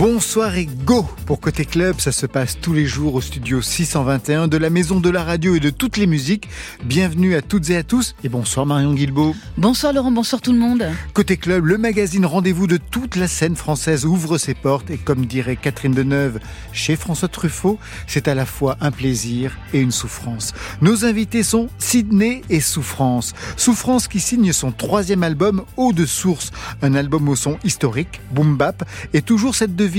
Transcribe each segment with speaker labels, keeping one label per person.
Speaker 1: Bonsoir et go pour Côté Club, ça se passe tous les jours au studio 621 de la Maison de la Radio et de toutes les musiques. Bienvenue à toutes et à tous et bonsoir Marion Guilbeault.
Speaker 2: Bonsoir Laurent, bonsoir tout le monde.
Speaker 1: Côté Club, le magazine rendez-vous de toute la scène française ouvre ses portes et comme dirait Catherine Deneuve chez François Truffaut, c'est à la fois un plaisir et une souffrance. Nos invités sont Sydney et Souffrance. Souffrance qui signe son troisième album Eau de Source, un album au son historique, boom bap, et toujours cette devise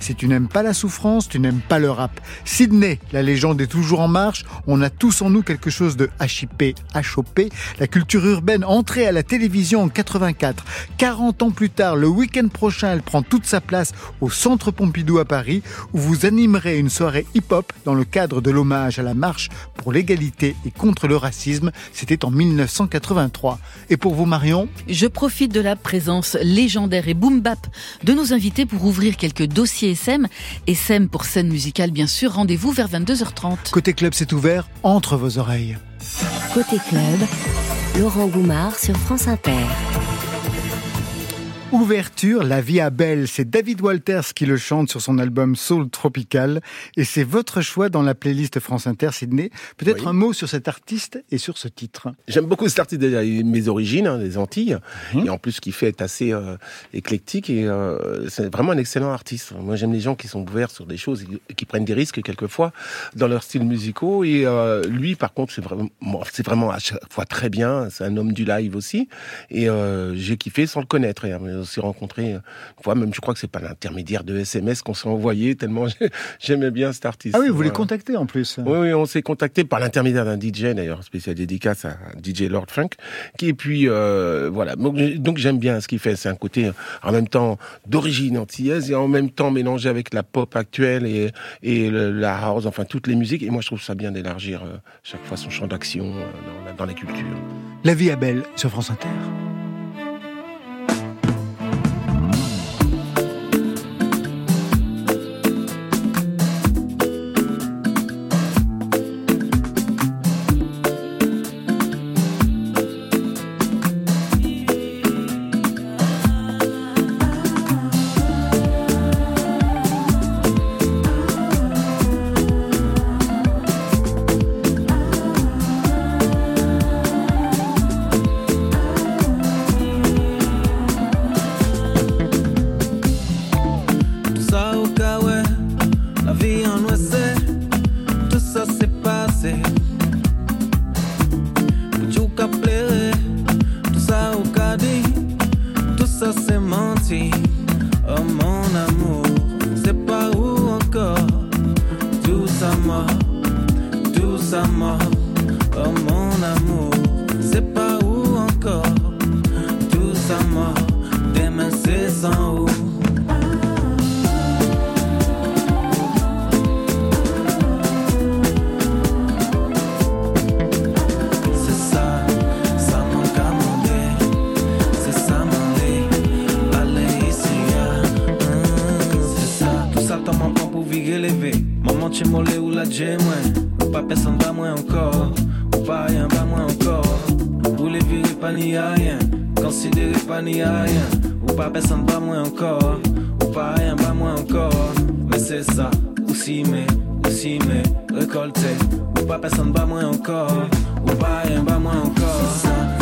Speaker 1: si tu n'aimes pas la souffrance, tu n'aimes pas le rap. Sydney, la légende est toujours en marche. On a tous en nous quelque chose de HIP, HOP. La culture urbaine entrée à la télévision en 84. 40 ans plus tard, le week-end prochain, elle prend toute sa place au Centre Pompidou à Paris, où vous animerez une soirée hip-hop dans le cadre de l'hommage à la marche pour l'égalité et contre le racisme. C'était en 1983. Et pour vous, Marion?
Speaker 2: Je profite de la présence légendaire et boom bap de nos invités pour ouvrir quelques dossier SM. SM pour scène musicale, bien sûr. Rendez-vous vers 22h30.
Speaker 1: Côté club, c'est ouvert entre vos oreilles.
Speaker 3: Côté club, Laurent Goumard sur France Inter.
Speaker 1: Ouverture, La vie à belle, c'est David Walters qui le chante sur son album Soul Tropical et c'est votre choix dans la playlist France Inter Sydney. Peut-être un mot sur cet artiste et sur ce titre.
Speaker 4: J'aime beaucoup cet artiste, mes origines, hein, les Antilles, mhm. et en plus ce qu'il fait est assez euh, éclectique et euh, c'est vraiment un excellent artiste. Moi j'aime les gens qui sont ouverts sur des choses et qui prennent des risques quelquefois dans leurs styles musicaux et euh, lui par contre c'est vraiment, c'est vraiment à chaque fois très bien, c'est un homme du live aussi et j'ai kiffé sans le connaître. Et, on s'est rencontré une fois, même je crois que c'est pas l'intermédiaire de SMS qu'on s'est envoyé, tellement j'aimais bien cet artiste.
Speaker 1: Ah oui, vous les contactez en plus
Speaker 4: Oui, oui on s'est contacté par l'intermédiaire d'un DJ d'ailleurs, spécial dédicace à DJ Lord Funk, qui et puis euh, voilà, donc, j'aime bien ce qu'il fait, c'est un côté en même temps d'origine antillaise et en même temps mélangé avec la pop actuelle et, et la house, enfin toutes les musiques, et moi je trouve ça bien d'élargir euh, chaque fois son champ d'action euh, dans, dans la culture.
Speaker 1: La vie à belle sur France Inter.
Speaker 5: Chez mollet ou la
Speaker 1: moins Ou pas personne va moins encore Ou pas rien va moins encore. Ou les virer pas ni rien Considérer pas ni rien Ou pas personne va moins encore Ou pas rien va moins encore. Mais c'est ça Ou si mais Ou si mais Récolter Ou pas personne va moins encore Ou pas rien va moins encore.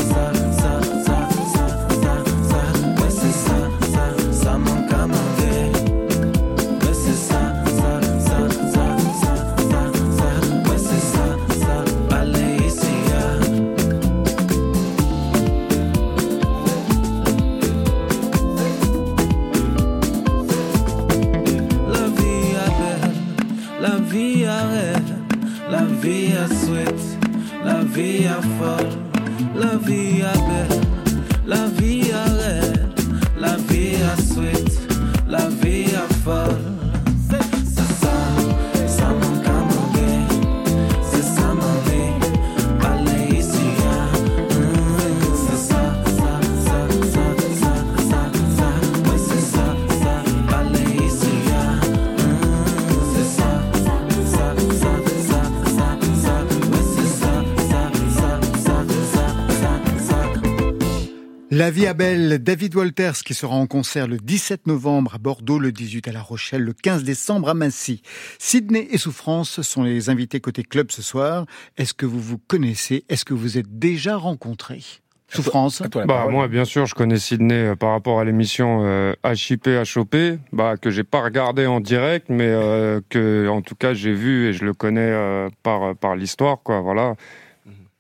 Speaker 5: La vie à belle, David Walters qui sera en concert le 17 novembre à Bordeaux, le 18 à La Rochelle, le 15 décembre à Massy. Sydney et Souffrance sont les invités côté club ce soir. Est-ce que vous vous connaissez? Est-ce que vous êtes déjà rencontrés? Souffrance.
Speaker 6: Bah moi bien sûr je connais Sydney euh, par rapport à l'émission euh, HIP HOP bah que j'ai pas regardé en direct mais euh, que en tout cas j'ai vu et je le connais euh, par par l'histoire quoi voilà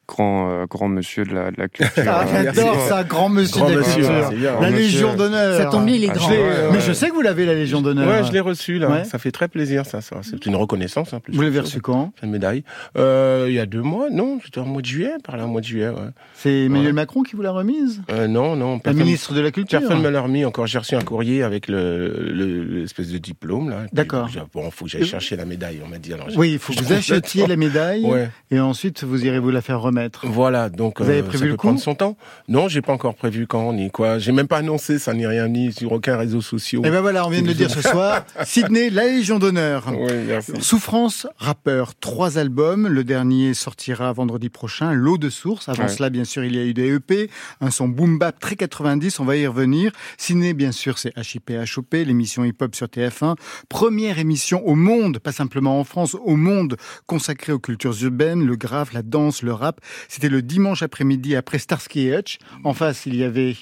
Speaker 6: grand, euh, grand monsieur de la, de la culture.
Speaker 5: Ah, J'adore ça, grand monsieur
Speaker 4: Grand
Speaker 5: de la
Speaker 4: monsieur,
Speaker 5: culture.
Speaker 4: c'est bien.
Speaker 5: La Légion d'honneur.
Speaker 2: Ça tombe bien, il est
Speaker 6: Ah,
Speaker 2: grand.
Speaker 5: Mais
Speaker 6: ouais.
Speaker 5: je sais que vous l'avez, la Légion d'honneur.
Speaker 4: Ouais, je l'ai reçu là.
Speaker 5: Ouais.
Speaker 4: Ça fait très plaisir, ça. ça. C'est une reconnaissance, en plus.
Speaker 5: Vous l'avez reçu quand?
Speaker 4: Une médaille. Euh, il y a deux mois, non, c'était au mois de juillet, par là, au mois de juillet, ouais.
Speaker 5: C'est Emmanuel
Speaker 4: Ouais.
Speaker 5: Macron qui vous l'a remise?
Speaker 4: Euh, non, non,
Speaker 5: La
Speaker 4: personne,
Speaker 5: ministre de la Culture
Speaker 4: personne me l'a remis encore. J'ai reçu un courrier avec le, le- l'espèce de diplôme, là.
Speaker 5: D'accord.
Speaker 4: Bon, faut que j'aille chercher la médaille, on m'a dit. Alors, j'ai-
Speaker 5: Oui, il faut que vous achetiez la médaille
Speaker 4: Ouais.
Speaker 5: et ensuite vous irez vous la faire remettre.
Speaker 4: Voilà, donc
Speaker 5: Vous avez
Speaker 4: euh,
Speaker 5: prévu
Speaker 4: ça
Speaker 5: le
Speaker 4: peut
Speaker 5: coup
Speaker 4: prendre son temps. Non, j'ai pas encore prévu quand ni quoi. J'ai même pas annoncé ça ni rien ni sur aucun réseau social.
Speaker 5: Et ben voilà, on vient de le dire ce soir. Sydney, la Légion d'honneur.
Speaker 4: Oui, merci.
Speaker 5: Souffrance, rappeur, trois albums. Le dernier sortira vendredi prochain, L'eau de source. Avant
Speaker 6: Ouais.
Speaker 5: cela, bien sûr, il y a eu des EP, un son boom bap très 90, on va y revenir. Ciné, bien sûr, c'est HIP HOP, l'émission hip-hop sur TF1. Première émission au monde, pas simplement en France, au monde, consacrée aux cultures urbaines, le graphe, la danse, le rap. C'était le dimanche après-midi après Starsky et Hutch. En face, il y avait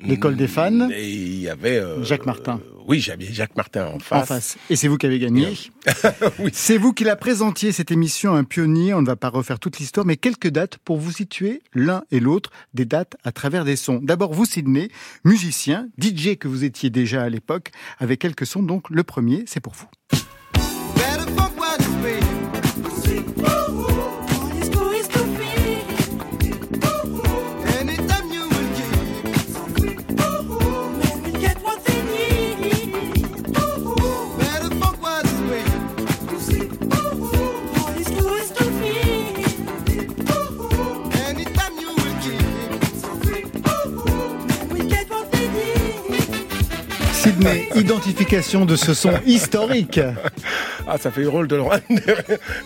Speaker 5: l'école des fans.
Speaker 4: Et il y avait euh,
Speaker 5: Jacques Martin.
Speaker 4: euh, oui, j'avais Jacques Martin en face.
Speaker 5: En face. Et c'est vous qui avez gagné.
Speaker 4: Oui.
Speaker 5: C'est vous qui la présentiez, cette émission, un pionnier. On ne va pas refaire toute l'histoire, mais quelques dates pour vous situer l'un et l'autre des dates à travers des sons. D'abord, vous, Sydney, musicien, DJ que vous étiez déjà à l'époque, avec quelques sons. Donc, le premier, c'est pour vous. Sydney, identification de ce son historique.
Speaker 4: Ah, ça fait drôle de le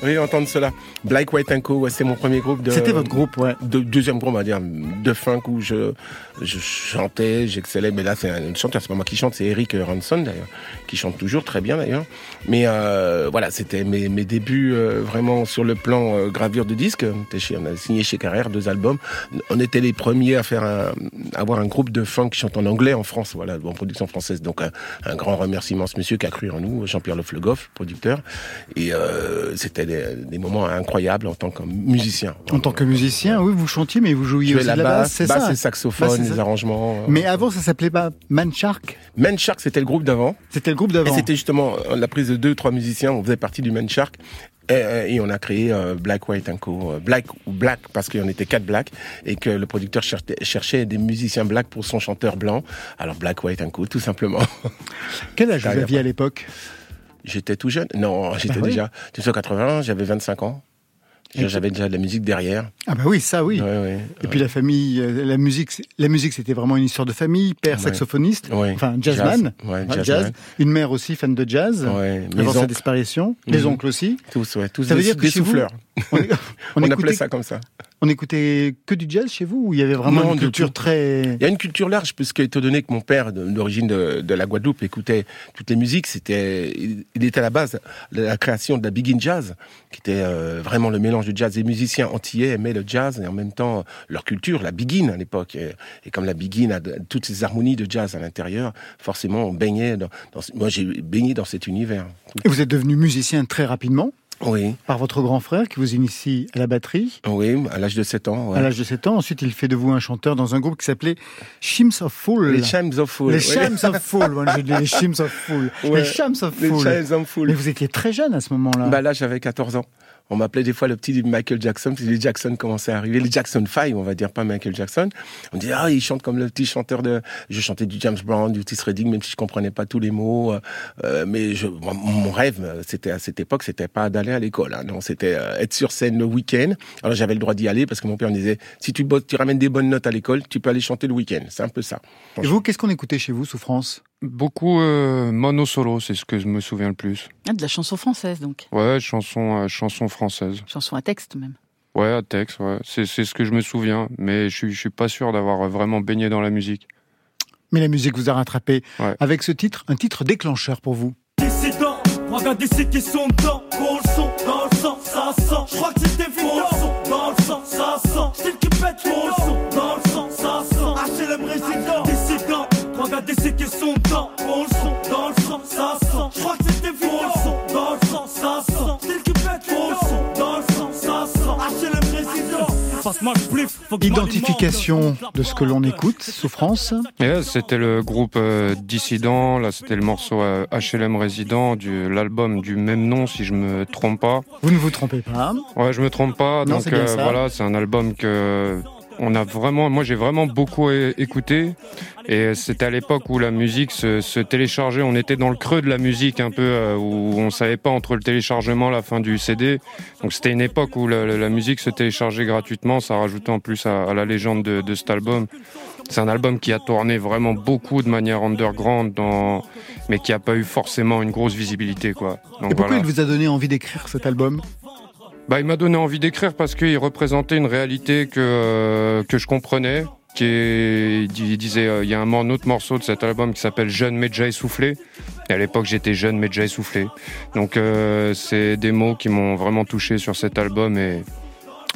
Speaker 4: réentendre cela. Black White and Co. ouais, c'est mon premier groupe de.
Speaker 5: C'était votre groupe, ouais.
Speaker 4: de, deuxième groupe, on va dire, de funk où je, je chantais, j'excellais. Mais là, c'est un chanteur, c'est pas moi qui chante, c'est Eric Ranson d'ailleurs, qui chante toujours très bien d'ailleurs. Mais euh, voilà, c'était mes, mes débuts euh, vraiment sur le plan euh, gravure de disque. On, était chez, on a signé chez Carrère deux albums. On était les premiers à faire un, avoir un groupe de funk qui chante en anglais en France, voilà, en production française. Donc un, un grand remerciement à ce monsieur qui a cru en nous, Jean-Pierre Leflegoff, producteur. Et euh, c'était des, des moments incroyables en tant que musicien.
Speaker 5: En tant que musicien, oui, vous chantiez, mais vous jouiez aussi
Speaker 4: la
Speaker 5: de la basse, c'est
Speaker 4: basse
Speaker 5: ça
Speaker 4: et saxophone,
Speaker 5: Basse
Speaker 4: les arrangements. euh.
Speaker 5: Mais avant, ça s'appelait pas Manshark
Speaker 4: Man Shark, c'était le groupe d'avant.
Speaker 5: C'était le groupe
Speaker 4: Et
Speaker 5: d'avant.
Speaker 4: c'était justement euh, la prise de deux, trois musiciens. On faisait partie du Man Shark. Et, et on a créé Black White and Co. Black ou Black parce qu'il y en était quatre Black et que le producteur cherchait, des musiciens Black pour son chanteur blanc. Alors Black White and Co. Tout simplement.
Speaker 5: Quel âge vous aviez à l'époque?
Speaker 4: J'étais tout jeune. Non, j'étais
Speaker 5: Ah oui.
Speaker 4: déjà. 1981, j'avais 25 ans. J'avais déjà de la musique derrière.
Speaker 5: Ah bah oui, ça oui.
Speaker 4: Ouais, ouais.
Speaker 5: Et puis la famille, euh, la musique, la musique, c'était vraiment une histoire de famille. Père saxophoniste, enfin jazzman,
Speaker 4: Jazz. Ouais, jazzman.
Speaker 5: jazz. Une mère aussi fan de jazz. Avant sa disparition, les
Speaker 4: Mhm.
Speaker 5: oncles aussi.
Speaker 4: tous, ouais, tous
Speaker 5: Ça veut
Speaker 4: des,
Speaker 5: dire que
Speaker 4: des
Speaker 5: vous,
Speaker 4: souffleurs.
Speaker 5: On, on
Speaker 4: On,
Speaker 5: écoutait,
Speaker 4: appelait ça comme ça.
Speaker 5: On écoutait que du jazz chez vous ou il y avait vraiment
Speaker 4: Non,
Speaker 5: une culture très
Speaker 4: Il y a une culture large, puisque étant donné que mon père, d'origine de, de la Guadeloupe, écoutait toutes les musiques, c'était, il était à la base de la création de la Big In Jazz, qui était euh, vraiment le mélange de jazz. Les musiciens antillais aimaient le jazz et en même temps leur culture, la Big In à l'époque. Et, et comme la Big In a toutes ces harmonies de jazz à l'intérieur, forcément on baignait dans, dans moi j'ai baigné dans cet univers.
Speaker 5: Et vous êtes devenu musicien très rapidement
Speaker 4: Oui,
Speaker 5: par votre grand frère qui vous initie à la batterie
Speaker 4: oui, à l'âge de 7 ans. ouais.
Speaker 5: à l'âge de 7 ans. Ensuite, il fait de vous un chanteur dans un groupe qui s'appelait Shims of Fool.
Speaker 4: Les Chimes of Fool.
Speaker 5: Les
Speaker 4: oui.
Speaker 5: Shams of Fool. Moi, je dis les Shims of Fool.
Speaker 4: Ouais.
Speaker 5: Les Shams of
Speaker 4: Les
Speaker 5: Fool.
Speaker 4: Chimes of Fool.
Speaker 5: Mais vous étiez très jeune à ce moment-là.
Speaker 4: Bah là, j'avais 14 ans. On m'appelait des fois le petit Michael Jackson, puis les Jackson commençaient à arriver, les Jackson 5, on va dire, pas Michael Jackson. On dit, ah, il chante comme le petit chanteur de... Je chantais du James Brown, du Otis Redding, même si je comprenais pas tous les mots. euh, euh, mais je, mon, rêve, c'était à cette époque, c'était pas d'aller à l'école. hein, non, c'était euh, être sur scène le week-end. Alors j'avais le droit d'y aller parce que mon père me disait, si tu, tu ramènes des bonnes notes à l'école, tu peux aller chanter le week-end. C'est un peu ça.
Speaker 5: Et vous, qu'est-ce qu'on écoutait chez vous, Souffrance?
Speaker 6: Beaucoup euh, mono solo, c'est ce que je me souviens le plus.
Speaker 2: Ah, de la chanson française, donc.
Speaker 6: Ouais, chanson, euh, chanson française.
Speaker 2: Chanson à texte, même.
Speaker 6: Ouais, à Tex, ouais. C'est c'est ce que je me souviens, mais je suis, je suis pas sûr d'avoir vraiment baigné dans la musique.
Speaker 5: Mais la musique vous a rattrapé
Speaker 6: Ouais.
Speaker 5: avec ce titre, un titre déclencheur pour vous.
Speaker 7: Dissident, regarde ici qui sont dedans. Gros le son dans le sang, ça sent. Je crois que c'est évident. Gros le son dans le sang, ça sent. Style qui pète, gros le son dans le sang, ça sent. HLM résident, dissident, regarde ici qui sont dedans. Gros le son dans le sang, ça sent. Je crois que le son dans le sang, ça sent. Style qui pète, gros le son dans le sang, ça sent. HLM résident. Passe-moi le spliff, faut que je
Speaker 5: Identification de ce que l'on écoute, Souffrance.
Speaker 6: Et là, c'était le groupe euh, Dissident, là c'était le morceau euh, HLM Résident, du l'album du même nom si je me trompe pas.
Speaker 5: Vous ne vous trompez pas.
Speaker 6: Ouais, je me trompe pas.
Speaker 5: Non,
Speaker 6: donc euh, voilà, c'est un album que on a vraiment, moi j'ai vraiment beaucoup écouté. Et c'était à l'époque où la musique se, se téléchargeait. On était dans le creux de la musique un peu, euh, où on savait pas entre le téléchargement, la fin du CD. Donc c'était une époque où la, musique se téléchargeait gratuitement. Ça rajoutait en plus à, à la légende de, de cet album. C'est un album qui a tourné vraiment beaucoup de manière underground, dans... mais qui a pas eu forcément une grosse visibilité, quoi. Donc
Speaker 5: Et pourquoi
Speaker 6: voilà.
Speaker 5: il vous a donné envie d'écrire cet album?
Speaker 6: Bah, il m'a donné envie d'écrire parce qu'il représentait une réalité que, euh, que je comprenais. Qui est, il disait, euh, il y a un, un autre morceau de cet album qui s'appelle Jeune mais déjà essoufflé. Et à l'époque, j'étais jeune mais déjà essoufflé. Donc, euh, c'est des mots qui m'ont vraiment touché sur cet album et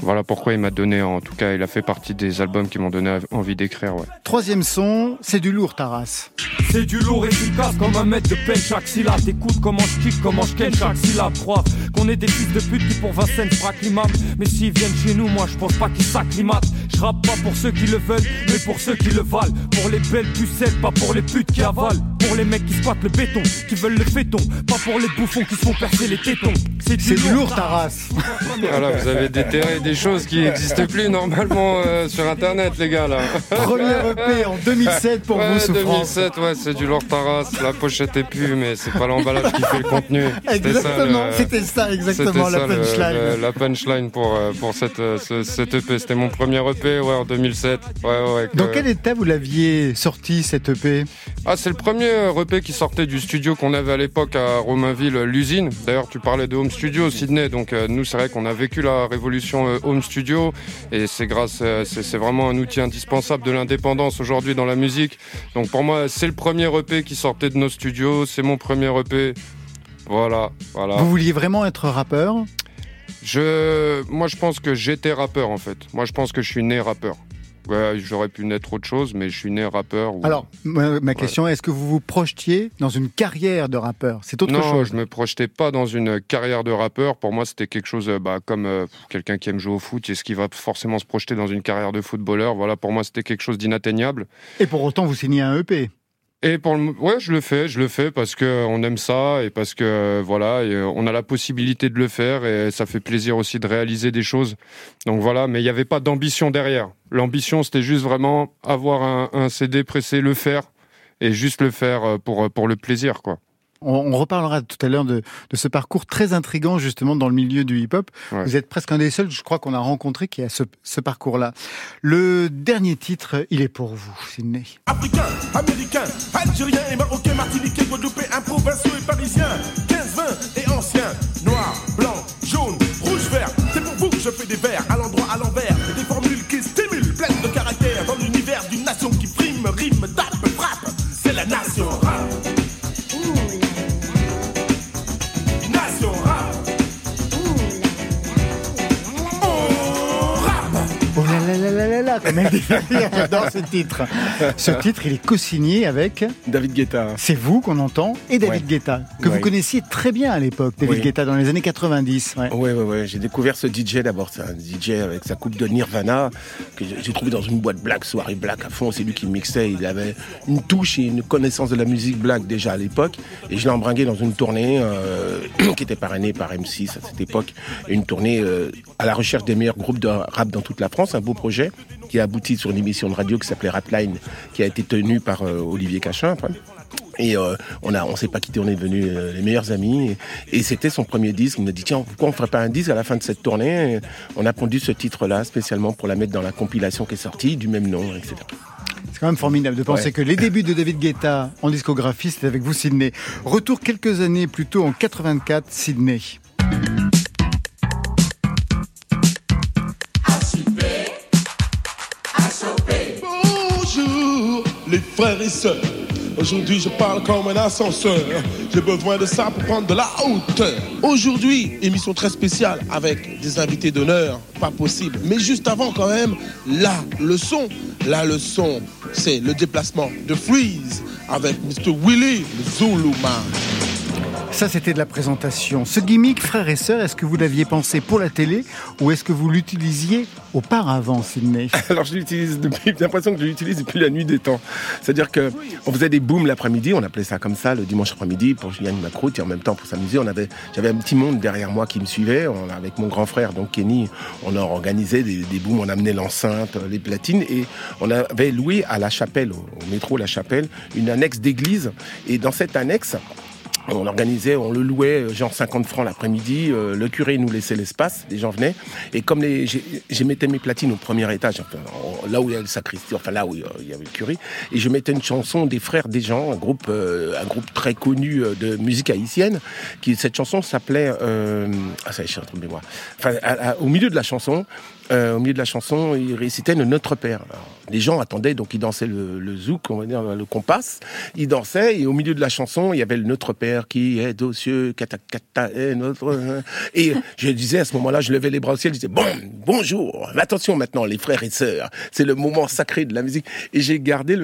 Speaker 6: voilà pourquoi il m'a donné, en tout cas, il a fait partie des albums qui m'ont donné envie d'écrire, ouais.
Speaker 5: Troisième son, c'est du lourd, Taras.
Speaker 7: C'est du lourd efficace comme un mètre de peine chaque syllabe T'écoutes comment je kick, comment je ken chaque syllabe Preuve qu'on est des fils de pute qui pour Vincennes braquent l'imam Mais s'ils viennent chez nous, moi je pense pas qu'ils s'acclimatent Je rappe pas pour ceux qui le veulent, mais pour ceux qui le valent Pour les belles pucelles, pas pour les putes qui avalent Pour les mecs qui squattent le béton, qui veulent le féton Pas pour les bouffons qui se font percer les tétons
Speaker 5: C'est du lourd, Taras.
Speaker 6: Voilà, vous avez déterré des choses qui n'existent plus normalement euh, sur Internet, les gars, là.
Speaker 5: Premier EP en 2007 pour
Speaker 6: ouais,
Speaker 5: vous, Souffrance.
Speaker 6: 2007, ouais, c'est du Lord Taras. La pochette est plus, mais c'est pas l'emballage qui fait le contenu. C'était ça,
Speaker 5: Exactement,
Speaker 6: le-
Speaker 5: c'était ça, exactement, la
Speaker 6: le-
Speaker 5: punchline.
Speaker 6: le- la punchline pour, euh, pour cette, euh, ce- cet EP. C'était mon premier EP, ouais, en 2007. Ouais, ouais, que-
Speaker 5: Dans quel état vous l'aviez sorti, cet EP
Speaker 6: Ah, c'est le premier euh, EP qui sortait du studio qu'on avait à l'époque à Romainville, euh, l'usine. D'ailleurs, tu parlais de Home Studio, Sydney. Donc, euh, nous, c'est vrai qu'on a vécu la révolution euh, Home Studio. Et c'est grâce, euh, c'est vraiment un outil indispensable de l'indépendance aujourd'hui dans la musique. Donc, pour moi, c'est le premier EP qui sortait de nos studios. C'est mon premier EP. Voilà, voilà.
Speaker 5: Vous vouliez vraiment être rappeur?
Speaker 6: Je, moi, je pense que j'étais rappeur, en fait. Moi, je pense que je suis né rappeur. Ouais, j'aurais pu naître autre chose, mais je suis né rappeur. ou-
Speaker 5: Alors, ma, ma question est, est-ce que vous vous projetiez dans une carrière de rappeur? C'est autre
Speaker 6: non,
Speaker 5: chose.
Speaker 6: je me projetais pas dans une carrière de rappeur. Pour moi, c'était quelque chose euh, bah, comme euh, quelqu'un qui aime jouer au foot. Est-ce qu'il va forcément se projeter dans une carrière de footballeur? Voilà, pour moi, c'était quelque chose d'inatteignable.
Speaker 5: Et pour autant, vous signez un EP.
Speaker 6: Et pour le, ouais, je le fais, je le fais parce que euh, on aime ça et parce que euh, voilà, euh, on a la possibilité de le faire et ça fait plaisir aussi de réaliser des choses. Donc voilà, mais il n'y avait pas d'ambition derrière. L'ambition, c'était juste vraiment avoir un, un CD pressé, le faire et juste le faire euh, pour pour le plaisir, quoi.
Speaker 5: On, on reparlera tout à l'heure de, de ce parcours très intrigant justement dans le milieu du hip-hop.
Speaker 6: Ouais.
Speaker 5: Vous êtes presque un des seuls, je crois, qu'on a rencontré qui a ce, ce parcours-là. Le dernier titre, il est pour vous, Sydney.
Speaker 8: Africains, américains, algériens et marocains, martiniquais, guadeloupéens, provinciaux et parisiens, 15, 20 et anciens, noirs, blancs, jaunes, rouges, verts. C'est pour vous que je fais des vers à l'endroit,
Speaker 5: comme elle dit j'adore ce titre. Ce titre, il est co-signé avec,
Speaker 4: David Guetta.
Speaker 5: c'est vous qu'on entend, et David
Speaker 4: Ouais.
Speaker 5: Guetta, que vous connaissiez très bien à l'époque, David
Speaker 4: Oui.
Speaker 5: Guetta, dans les années 90. ouais.
Speaker 4: Ouais, ouais, ouais. J'ai découvert ce DJ d'abord. C'est un DJ avec sa coupe de Nirvana que j'ai- trouvé dans une boîte black, soirée black à fond. C'est lui qui mixait. Il avait une touche et une connaissance de la musique black déjà à l'époque. Et je l'ai embringué dans une tournée euh, qui était parrainée par M6 à cette époque. Une tournée euh, à la recherche des meilleurs groupes de rap dans toute la France. Un beau projet qui a abouti sur une émission de radio qui s'appelait Rapline, qui a été tenue par euh, Olivier Cachin. après. Et euh, on a, on s'est pas quitté, on est devenus euh, les meilleurs amis. Et, et c'était son premier disque. Il m'a dit tiens, pourquoi on ferait pas un disque à la fin de cette tournée? Et On a pondu ce titre-là spécialement pour la mettre dans la compilation qui est sortie du même nom, etc.
Speaker 5: C'est quand même formidable de penser
Speaker 4: Ouais.
Speaker 5: que les débuts de David Guetta en discographie, c'était avec vous, Sydney. Retour quelques années plus tôt, en 84, Sydney.
Speaker 8: Les frères et sœurs. Aujourd'hui, je parle comme un ascenseur. J'ai besoin de ça pour prendre de la hauteur. Aujourd'hui, émission très spéciale avec des invités d'honneur, pas possible. Mais juste avant, quand même, la leçon. La leçon, c'est le déplacement de Freeze avec Mr. Willy, le Zulu Man.
Speaker 5: Ça, c'était de la présentation. Ce gimmick, frères et sœurs, est-ce que vous l'aviez pensé pour la télé ou est-ce que vous l'utilisiez auparavant, Sydney
Speaker 4: Alors je l'utilise depuis, j'ai l'impression que je l'utilise depuis la nuit des temps. C'est-à-dire que on faisait des booms l'après-midi, on appelait ça comme ça, le dimanche après-midi pour Julien Macroute et en même temps pour s'amuser. On avait, j'avais un petit monde derrière moi qui me suivait. Avec mon grand frère, donc Kenny, on a organisé des, des booms, on amenait l'enceinte, les platines et on avait loué à la chapelle, au métro La Chapelle, une annexe d'église. Et dans cette annexe, on organisait, on le louait euh, genre 50 francs l'après-midi. euh, le curé nous laissait l'espace, les gens venaient. Et comme les, j'ai- mettais mes platines au premier étage, enfin, en- là où il y a le sacristie, enfin là où euh, il y avait le curé, et je mettais une chanson des frères des gens, un groupe, euh, un groupe très connu euh, de musique haïtienne. Qui cette chanson s'appelait, euh, ah ça, y est, suis en train de. Enfin, au milieu de la chanson, au milieu de la chanson, il récitait Notre Père. Les gens attendaient, donc ils dansaient le, zouk, on va dire le compas. Ils dansaient et au milieu de la chanson, il y avait le Notre Père qui est aux cieux, kata kata est notre. Et je disais à ce moment-là, je levais les bras au ciel, je disais bon, bonjour, attention maintenant les frères et sœurs, c'est le moment sacré de la musique. Et j'ai gardé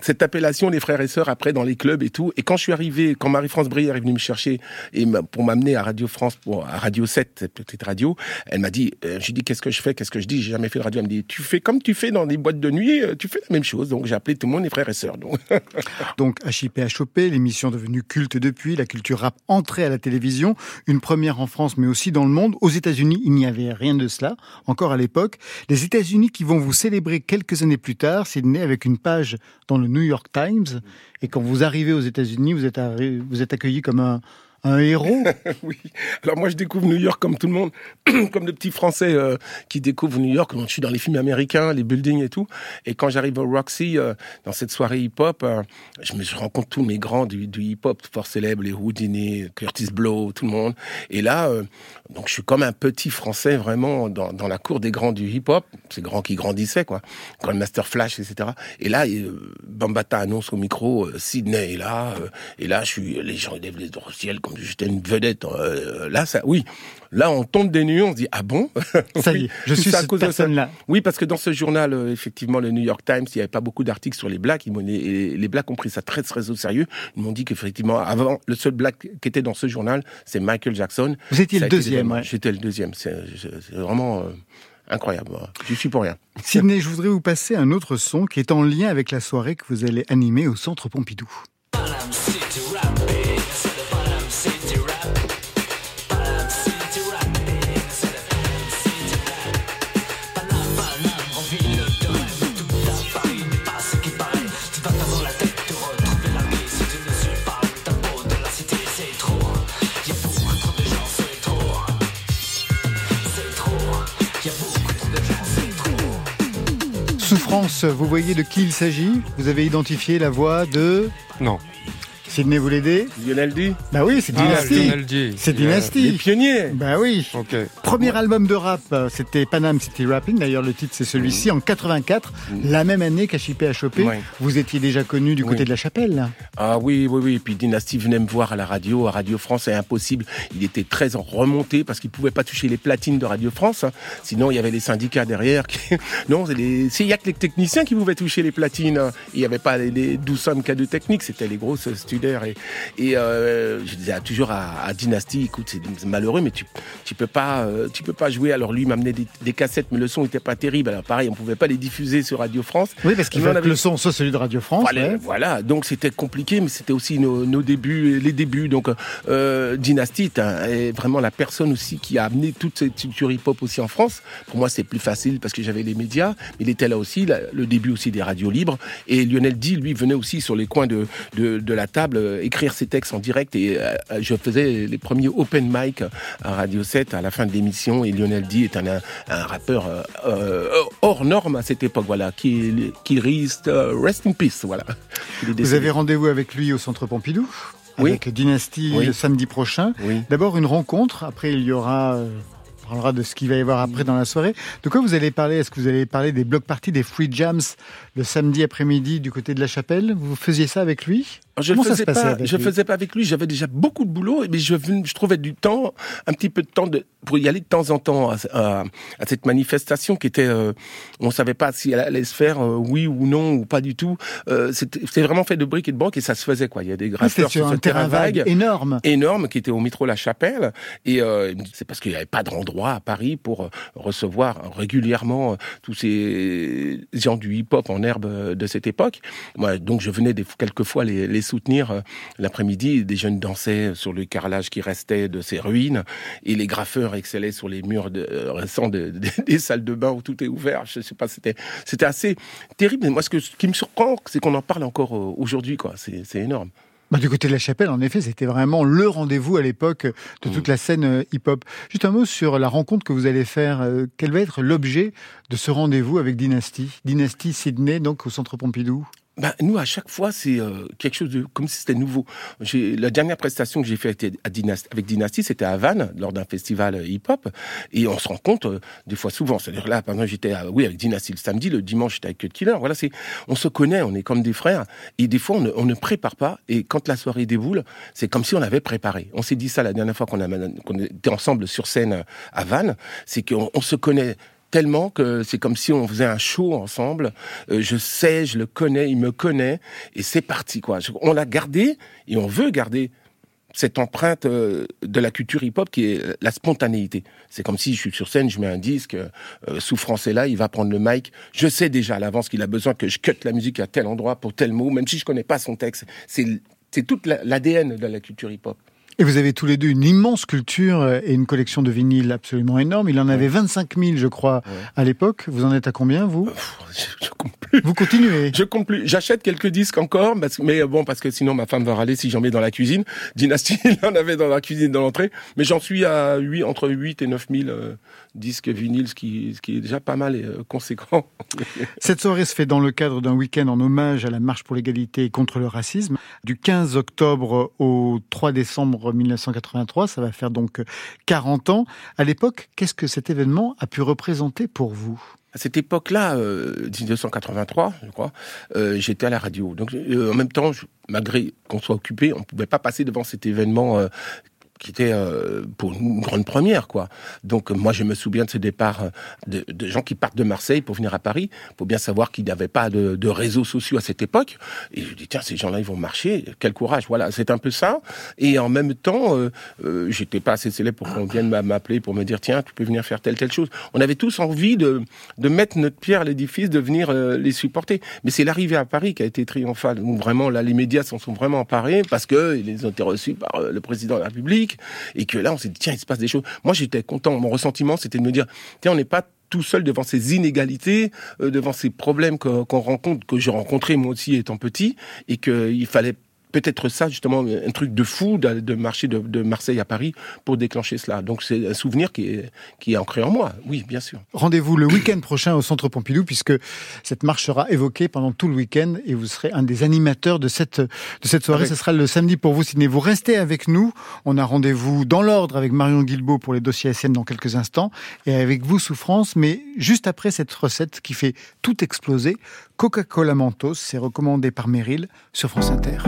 Speaker 4: cette appellation les frères et sœurs après dans les clubs et tout. Et quand je suis arrivé, quand Marie-France Brière est venue me chercher et pour m'amener à Radio France, à Radio 7, cette petite radio, elle m'a dit, euh, je dis qu'est-ce que je fais, qu'est-ce que je dis, j'ai jamais fait de radio. Elle me dit, tu fais comme tu fais dans des boîtes de euh, tu fais la même chose. Donc j'ai appelé tout le monde les frères et sœurs. Donc
Speaker 5: Donc HIP HOP, l'émission devenue culte depuis, la culture rap entrée à la télévision, une première en France mais aussi dans le monde. Aux États-Unis, il n'y avait rien de cela, encore à l'époque. Les États-Unis qui vont vous célébrer quelques années plus tard, Sydney, avec une page dans le New York Times. Et quand vous arrivez aux États-Unis, vous êtes, vous êtes accueilli comme un, un héros.
Speaker 4: oui. Alors moi je découvre New York comme tout le monde, comme le petit Français euh, qui découvre New York. Je suis dans les films américains, les buildings et tout. Et quand j'arrive au Roxy, euh, dans cette soirée hip-hop, euh, je me rencontre tous mes grands du, hip-hop fort célèbres, les Houdini, Curtis Blow, tout le monde. Et là, donc je suis comme un petit Français vraiment dans, la cour des grands du hip-hop, ces grands qui grandissaient quoi, Grandmaster Flash, etc. Et là, Bambata annonce au micro, Sydney est là, et là, je suis, les gens ils lèvent les ciel comme j'étais une vedette. euh, là, ça, oui, là, on tombe des nues, on se dit ah bon?
Speaker 5: Ça
Speaker 4: Oui,
Speaker 5: y est, je suis cette
Speaker 4: cause de ça.
Speaker 5: personne-là.
Speaker 4: Oui, parce que dans ce journal, euh, effectivement, le New York Times, il n'y avait pas beaucoup d'articles sur les blacks. Ils les, les blacks ont pris ça très très au sérieux. Ils m'ont dit qu'effectivement, avant, le seul black qui était dans ce journal, c'est Michael Jackson.
Speaker 5: Vous étiez le deuxième, ouais.
Speaker 4: J'étais le deuxième. C'est vraiment euh, incroyable. Je suis pour rien.
Speaker 5: Sydney, je voudrais vous passer un autre son qui est en lien avec la soirée que vous allez animer au Centre Pompidou. Vous voyez de qui il s'agit? Vous avez identifié la voix de...
Speaker 6: Non.
Speaker 5: Sydney, vous l'aidez
Speaker 4: Lionel D.
Speaker 5: Bah oui, c'est
Speaker 6: Ah,
Speaker 5: Dynasty. C'est
Speaker 6: Yeah.
Speaker 4: Les
Speaker 5: Dynasty.
Speaker 4: pionniers.
Speaker 5: Bah oui.
Speaker 6: Ok.
Speaker 5: Premier album de rap, euh, c'était Panam City Rapping. D'ailleurs, le titre, c'est celui-ci, en 84, la même année qu'HIP HOP.
Speaker 4: Ouais.
Speaker 5: Vous étiez déjà connu du côté
Speaker 4: Oui.
Speaker 5: de la chapelle.
Speaker 4: Ah oui, oui, oui. Et puis Dynasty venait me voir à la radio, à Radio France, c'est impossible. Il était très en remontée parce qu'il pouvait pas toucher les platines de Radio France. hein. Sinon, il y avait les syndicats derrière. Qui... Non, c'est les- il y a que les techniciens qui pouvaient toucher les platines. hein. Il n'y avait pas les, les 12 cas de technique, c'était les grosses Et, et euh, je disais toujours à, à Dynasty, écoute, c'est malheureux, mais tu, tu peux pas, euh, tu peux pas jouer. Alors lui, il m'amenait des, des cassettes, mais le son était pas terrible. Alors pareil, on pouvait pas les diffuser sur Radio France.
Speaker 5: Oui, parce qu'il que
Speaker 4: avait-
Speaker 5: le son soit celui de Radio France.
Speaker 4: voilà,
Speaker 5: ouais.
Speaker 4: voilà. donc c'était compliqué, mais c'était aussi nos, nos débuts, les débuts. Donc euh, Dynasty est, vraiment la personne aussi qui a amené toute cette culture hip-hop aussi en France. Pour moi, c'est plus facile parce que j'avais les médias. Il était là aussi, le début aussi des radios libres. Et Lionel D, lui, venait aussi sur les coins de, de, de la table euh, écrire ses textes en direct. Et euh, je faisais les premiers open mic à Radio 7 à la fin de l'émission. Et Lionel D est un, un, un rappeur euh, hors norme à cette époque, voilà, qui, qui reste, rest in peace, voilà.
Speaker 5: Vous avez rendez-vous avec lui au Centre Pompidou
Speaker 4: Oui.
Speaker 5: avec Dynasty
Speaker 4: Oui.
Speaker 5: le samedi prochain.
Speaker 4: Oui.
Speaker 5: D'abord une rencontre, après il y aura On parlera de ce qu'il va y avoir après dans la soirée. De quoi vous allez parler? Est-ce que vous allez parler des blocs parties, des free jams le samedi après-midi du côté de la chapelle? Vous faisiez ça avec lui?
Speaker 4: Je ne faisais pas,
Speaker 5: avec
Speaker 4: je
Speaker 5: lui
Speaker 4: faisais pas avec lui. J'avais déjà beaucoup de boulot, mais je, je trouvais du temps, un petit peu de temps de, pour y aller de temps en temps à, à- à cette manifestation qui était, euh, on savait pas si elle allait se faire, euh, oui ou non ou pas du tout. Euh, C'était vraiment fait de briques et de broc et ça se faisait quoi. Il y a des
Speaker 5: Ah, C'était
Speaker 4: graffeurs
Speaker 5: sur
Speaker 4: sur
Speaker 5: un
Speaker 4: ce
Speaker 5: terrain vague énorme.
Speaker 4: énorme qui était au métro La Chapelle et euh, c'est parce qu'il n'y avait pas d'endroit à Paris pour euh, recevoir régulièrement euh, tous ces gens du hip-hop en herbe de cette époque. Moi, donc je venais des, quelquefois les, les soutenir euh, l'après-midi. Des jeunes dansaient sur le carrelage qui restait de ces ruines et les graffeurs excellaient sur les murs de, euh, récents de- de- des salles de bain où tout est ouvert. Je sais pas, c'était c'était assez terrible. Mais moi, ce, que, ce qui me surprend, c'est qu'on en parle encore euh, aujourd'hui. quoi. C'est c'est énorme.
Speaker 5: Bah, du côté de la chapelle, en effet, c'était vraiment le rendez-vous à l'époque de toute la scène hip-hop. Juste un mot sur la rencontre que vous allez faire. Quel va être l'objet de ce rendez-vous avec Dynasty? Dynasty Sydney, donc au Centre Pompidou?
Speaker 4: Ben, nous, à chaque fois, c'est euh, quelque chose de comme si c'était nouveau. La dernière prestation que j'ai faite avec Dynasty, c'était à Vannes lors d'un festival euh, hip-hop, et on se rend compte euh, des fois souvent. C'est-à-dire là, exemple, j'étais oui avec Dynasty le samedi, le dimanche j'étais avec Cut Killer. Voilà, c'est on se connaît, on est comme des frères, et des fois on ne, on ne prépare pas. Et quand la soirée déboule, c'est comme si on avait préparé. On s'est dit ça la dernière fois qu'on qu'on était ensemble sur scène euh, à Vannes, c'est qu'on on se connaît tellement que c'est comme si on faisait un show ensemble. Euh, je sais, je le connais, il me connaît, et c'est parti quoi. On l'a gardé et on veut garder cette empreinte euh, de la culture hip-hop qui est la spontanéité. C'est comme si je suis sur scène, je mets un disque, euh, Souffrance est là, il va prendre le mic. Je sais déjà à l'avance qu'il a besoin que je cut la musique à tel endroit pour tel mot, même si je connais pas son texte. C'est toute la- l'ADN de la culture hip-hop.
Speaker 5: Et vous avez tous les deux une immense culture euh, et une collection de vinyles absolument énorme. Il en avait 25 000, je crois, à l'époque. Vous en êtes à combien, vous
Speaker 4: Je, je compte plus.
Speaker 5: Vous continuez
Speaker 4: Je compte plus. J'achète quelques disques encore, parce, mais euh, bon, parce que sinon ma femme va râler si j'en mets dans la cuisine. Dynasty, il en avait dans la cuisine, dans l'entrée. Mais j'en suis à 8, entre 8 et 9 000 euh, disques vinyles, ce qui, ce qui est déjà pas mal et euh, conséquent.
Speaker 5: Cette soirée se fait dans le cadre d'un week-end en hommage à la marche pour l'égalité et contre le racisme. Du 15 octobre au 3 décembre 1983, ça va faire donc 40 ans. À l'époque, qu'est-ce que cet événement a pu représenter pour vous?
Speaker 4: À cette époque-là, euh, 1983, je crois, euh, j'étais à la radio. Donc, euh, en même temps, je- malgré qu'on soit occupé, on ne pouvait pas passer devant cet événement euh, qui était euh, pour une grande première, quoi. Donc, moi, je me souviens de ce départ euh, de, de gens qui partent de Marseille pour venir à Paris. Il faut bien savoir qu'il n'y avait pas de, de réseaux sociaux à cette époque. Et je dis, tiens, ces gens-là, ils vont marcher. Quel courage. Voilà, c'est un peu ça. Et en même temps, euh, euh, j'étais pas assez célèbre pour qu'on vienne m'a- m'appeler pour me dire, tiens, tu peux venir faire telle, telle chose. On avait tous envie de, de mettre notre pierre à l'édifice, de venir euh, les supporter. Mais c'est l'arrivée à Paris qui a été triomphale. Où vraiment, là, les médias s'en sont vraiment emparés parce que ils ont été reçus par le président de la République et que là, on s'est dit, tiens, il se passe des choses. Moi, j'étais content. Mon ressentiment, c'était de me dire, tiens, on n'est pas tout seul devant ces inégalités, euh, devant ces problèmes qu'on rencontre, que j'ai rencontrés moi aussi étant petit, et qu'il fallait peut-être ça, justement, un truc de fou de, de marcher de, de Marseille à Paris pour déclencher cela. Donc c'est un souvenir qui est, qui est ancré en moi, oui, bien sûr.
Speaker 5: Rendez-vous le week-end prochain au Centre Pompidou, puisque cette marche sera évoquée pendant tout le week-end et vous serez un des animateurs de cette, de cette soirée.
Speaker 4: Avec-
Speaker 5: Ce sera le samedi pour vous, Sidney. Vous restez avec nous. On a rendez-vous dans l'ordre avec Marion Guilbault pour les dossiers SM dans quelques instants et avec vous, Souffrance. Mais juste après cette recette qui fait tout exploser, Coca-Cola Mentos, c'est recommandé par Meryl sur France Inter.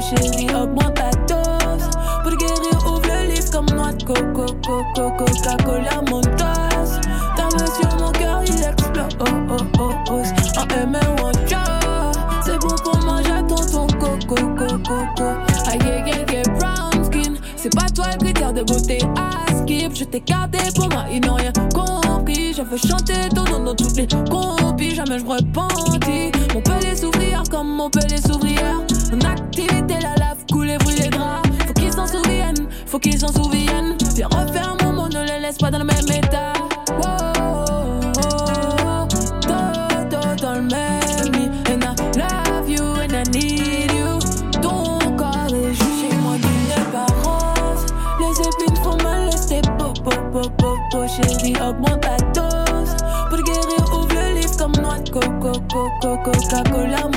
Speaker 9: Chérie augmente ta dose. Pour guérir ouvre le livre comme noix de coco coco Coca-Cola Mentos Ta main sur mon cœur il explose. Oh, oh, oh, oh. En M ou C'est bon pour manger tonton coco coco coco. Aïe aïe aïe brown skin. C'est pas toi le critère de beauté. À skip Je t'ai gardé pour moi. Ils n'ont rien compris. Je veux chanter ton nom dans toutes les compis. Jamais je repentis. On peut les s'ouvrir comme on peut les s'ouvrir En la lave couler brûler les draps. Faut qu'ils s'en souviennent, faut qu'ils s'en souviennent. Viens refaire mon mot, ne les laisse pas dans le même état. Chérie augmente ta dose. Pour guérir, ouvre le livre comme noix de coco, coco, Coca-Cola.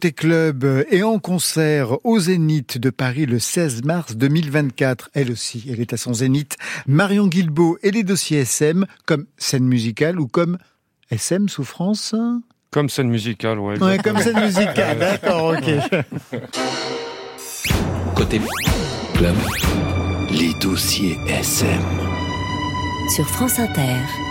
Speaker 5: Côté Club euh, et en concert au Zénith de Paris le 16 mars 2024. Elle aussi, elle est à son Zénith. Marion Guilbeault et les dossiers SM comme scène musicale ou comme SM souffrance
Speaker 6: Comme scène musicale, ouais.
Speaker 5: Ouais, comme scène musicale, d'accord, ok.
Speaker 10: Côté club, les dossiers SM.
Speaker 3: Sur France Inter.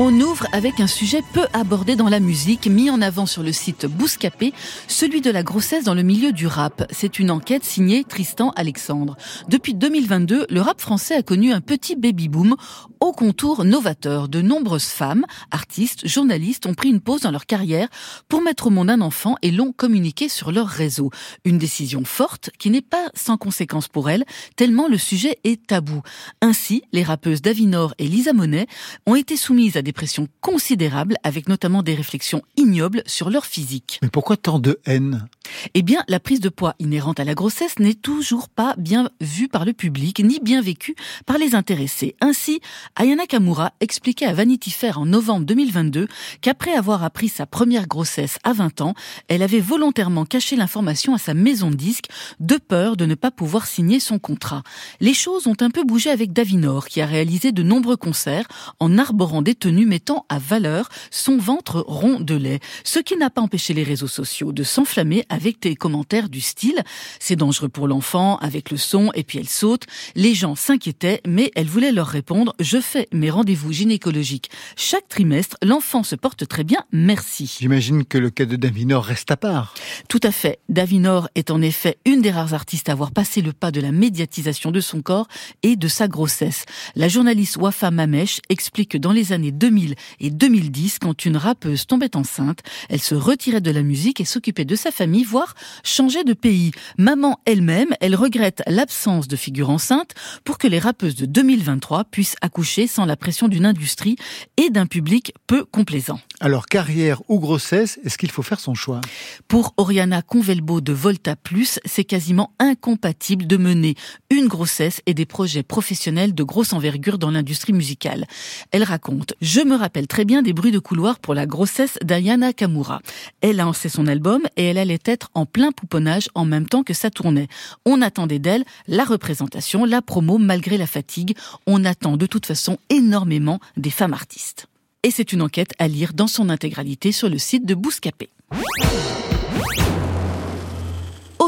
Speaker 2: On ouvre avec un sujet peu abordé dans la musique, mis en avant sur le site Bouscapé, celui de la grossesse dans le milieu du rap. C'est une enquête signée Tristan Alexandre. Depuis 2022, le rap français a connu un petit baby-boom au contour novateur. De nombreuses femmes, artistes, journalistes ont pris une pause dans leur carrière pour mettre au monde un enfant et l'ont communiqué sur leur réseau. Une décision forte qui n'est pas sans conséquence pour elles, tellement le sujet est tabou. Ainsi, les rappeuses Davinor et Lisa Monet ont été soumises à des pressions considérables, avec notamment des réflexions ignobles sur leur physique.
Speaker 5: Mais pourquoi tant de haine?
Speaker 2: Eh bien, la prise de poids inhérente à la grossesse n'est toujours pas bien vue par le public, ni bien vécue par les intéressés. Ainsi, Ayana Kamura expliquait à Vanity Fair en novembre 2022 qu'après avoir appris sa première grossesse à 20 ans, elle avait volontairement caché l'information à sa maison de disques de peur de ne pas pouvoir signer son contrat. Les choses ont un peu bougé avec Davinor, qui a réalisé de nombreux concerts en arborant des tenues mettant à valeur son ventre rond de lait, ce qui n'a pas empêché les réseaux sociaux de s'enflammer avec des commentaires du style « c'est dangereux pour l'enfant, avec le son, et puis elle saute ». Les gens s'inquiétaient, mais elle voulait leur répondre « je fais mes rendez-vous gynécologiques chaque trimestre, l'enfant se porte très bien, merci ».
Speaker 5: J'imagine que le cas de Davinor reste à part.
Speaker 2: Tout à fait. Davinor est en effet une des rares artistes à avoir passé le pas de la médiatisation de son corps et de sa grossesse. La journaliste Wafa Mamesh explique que dans les années 2000 et 2010, quand une rappeuse tombait enceinte, elle se retirait de la musique et s'occupait de sa famille, voire changeait de pays. Maman elle-même, elle regrette l'absence de figure enceinte pour que les rappeuses de 2023 puissent accoucher sans la pression d'une industrie et d'un public peu complaisant.
Speaker 5: Alors, carrière ou grossesse, est-ce qu'il faut faire son choix?
Speaker 2: Pour Oriana Convelbo de Volta Plus, c'est quasiment incompatible de mener une grossesse et des projets professionnels de grosse envergure dans l'industrie musicale. Elle raconte Je me rappelle très bien des bruits de couloir pour la grossesse d'Ayana Kamura. Elle a lancé son album et elle allait être en plein pouponnage en même temps que ça tournait. On attendait d'elle la représentation, la promo malgré la fatigue. On attend de toute façon énormément des femmes artistes. Et c'est une enquête à lire dans son intégralité sur le site de Bouscapé.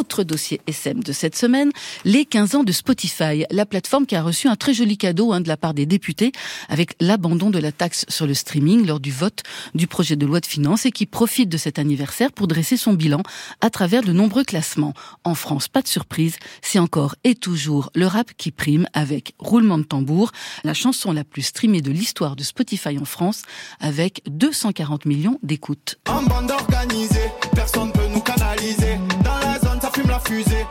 Speaker 2: Autre dossier SM de cette semaine, les 15 ans de Spotify, la plateforme qui a reçu un très joli cadeau hein, de la part des députés avec l'abandon de la taxe sur le streaming lors du vote du projet de loi de finances et qui profite de cet anniversaire pour dresser son bilan à travers de nombreux classements. En France, pas de surprise, c'est encore et toujours le rap qui prime avec Roulement de tambour, la chanson la plus streamée de l'histoire de Spotify en France avec 240 millions d'écoutes.
Speaker 11: En bande organisée, personne peut nous canaliser. La fusée.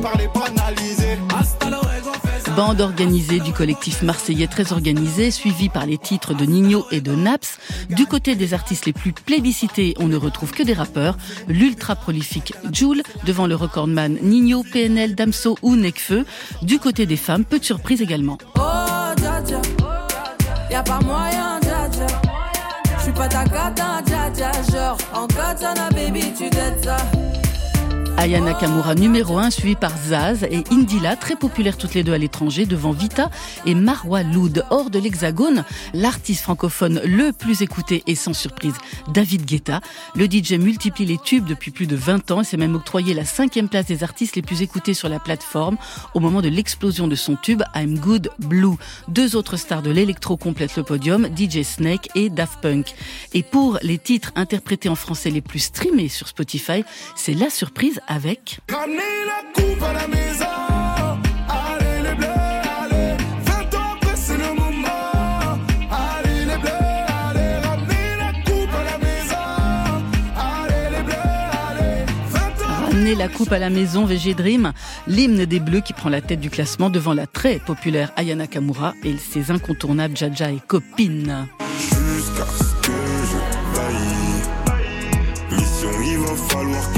Speaker 11: Par les banalisés. Hasta luego.
Speaker 2: Bande organisée du collectif marseillais très organisé, suivi par les titres de Nino et de Naps. Du côté des artistes les plus plébiscités, on ne retrouve que des rappeurs. L'ultra prolifique Joule, devant le recordman Nino, PNL, Damso ou Nekfeu. Du côté des femmes, peu de surprises également.
Speaker 9: Oh, dja dja, y a pas moyen, dja dja. J'suis pas ta cata, dja dja. Genre, en katana, baby, tu t'aides ça.
Speaker 2: Aya Nakamura numéro 1, suivi par Zaz et Indila, très populaires toutes les deux à l'étranger, devant Vita et Marwa Loud. Hors de l'Hexagone, l'artiste francophone le plus écouté et sans surprise, David Guetta. Le DJ multiplie les tubes depuis plus de 20 ans et s'est même octroyé la cinquième place des artistes les plus écoutés sur la plateforme au moment de l'explosion de son tube I'm Good Blue. Deux autres stars de l'électro complètent le podium, DJ Snake et Daft Punk. Et pour les titres interprétés en français les plus streamés sur Spotify, c'est la surprise avec
Speaker 11: Ramenez la coupe à la maison. Allez les bleus, allez. 20 ans après, c'est le moment. Allez les bleus, allez. Ramenez la coupe à la maison. Allez les bleus, allez. 20 ans.
Speaker 2: Ramener la coupe à la maison VG Dream, l'hymne des Bleus qui prend la tête du classement devant la très populaire Aya Nakamura et ses incontournables Jaja et copines.
Speaker 11: Jusqu'à ce que je. Mission, il va falloir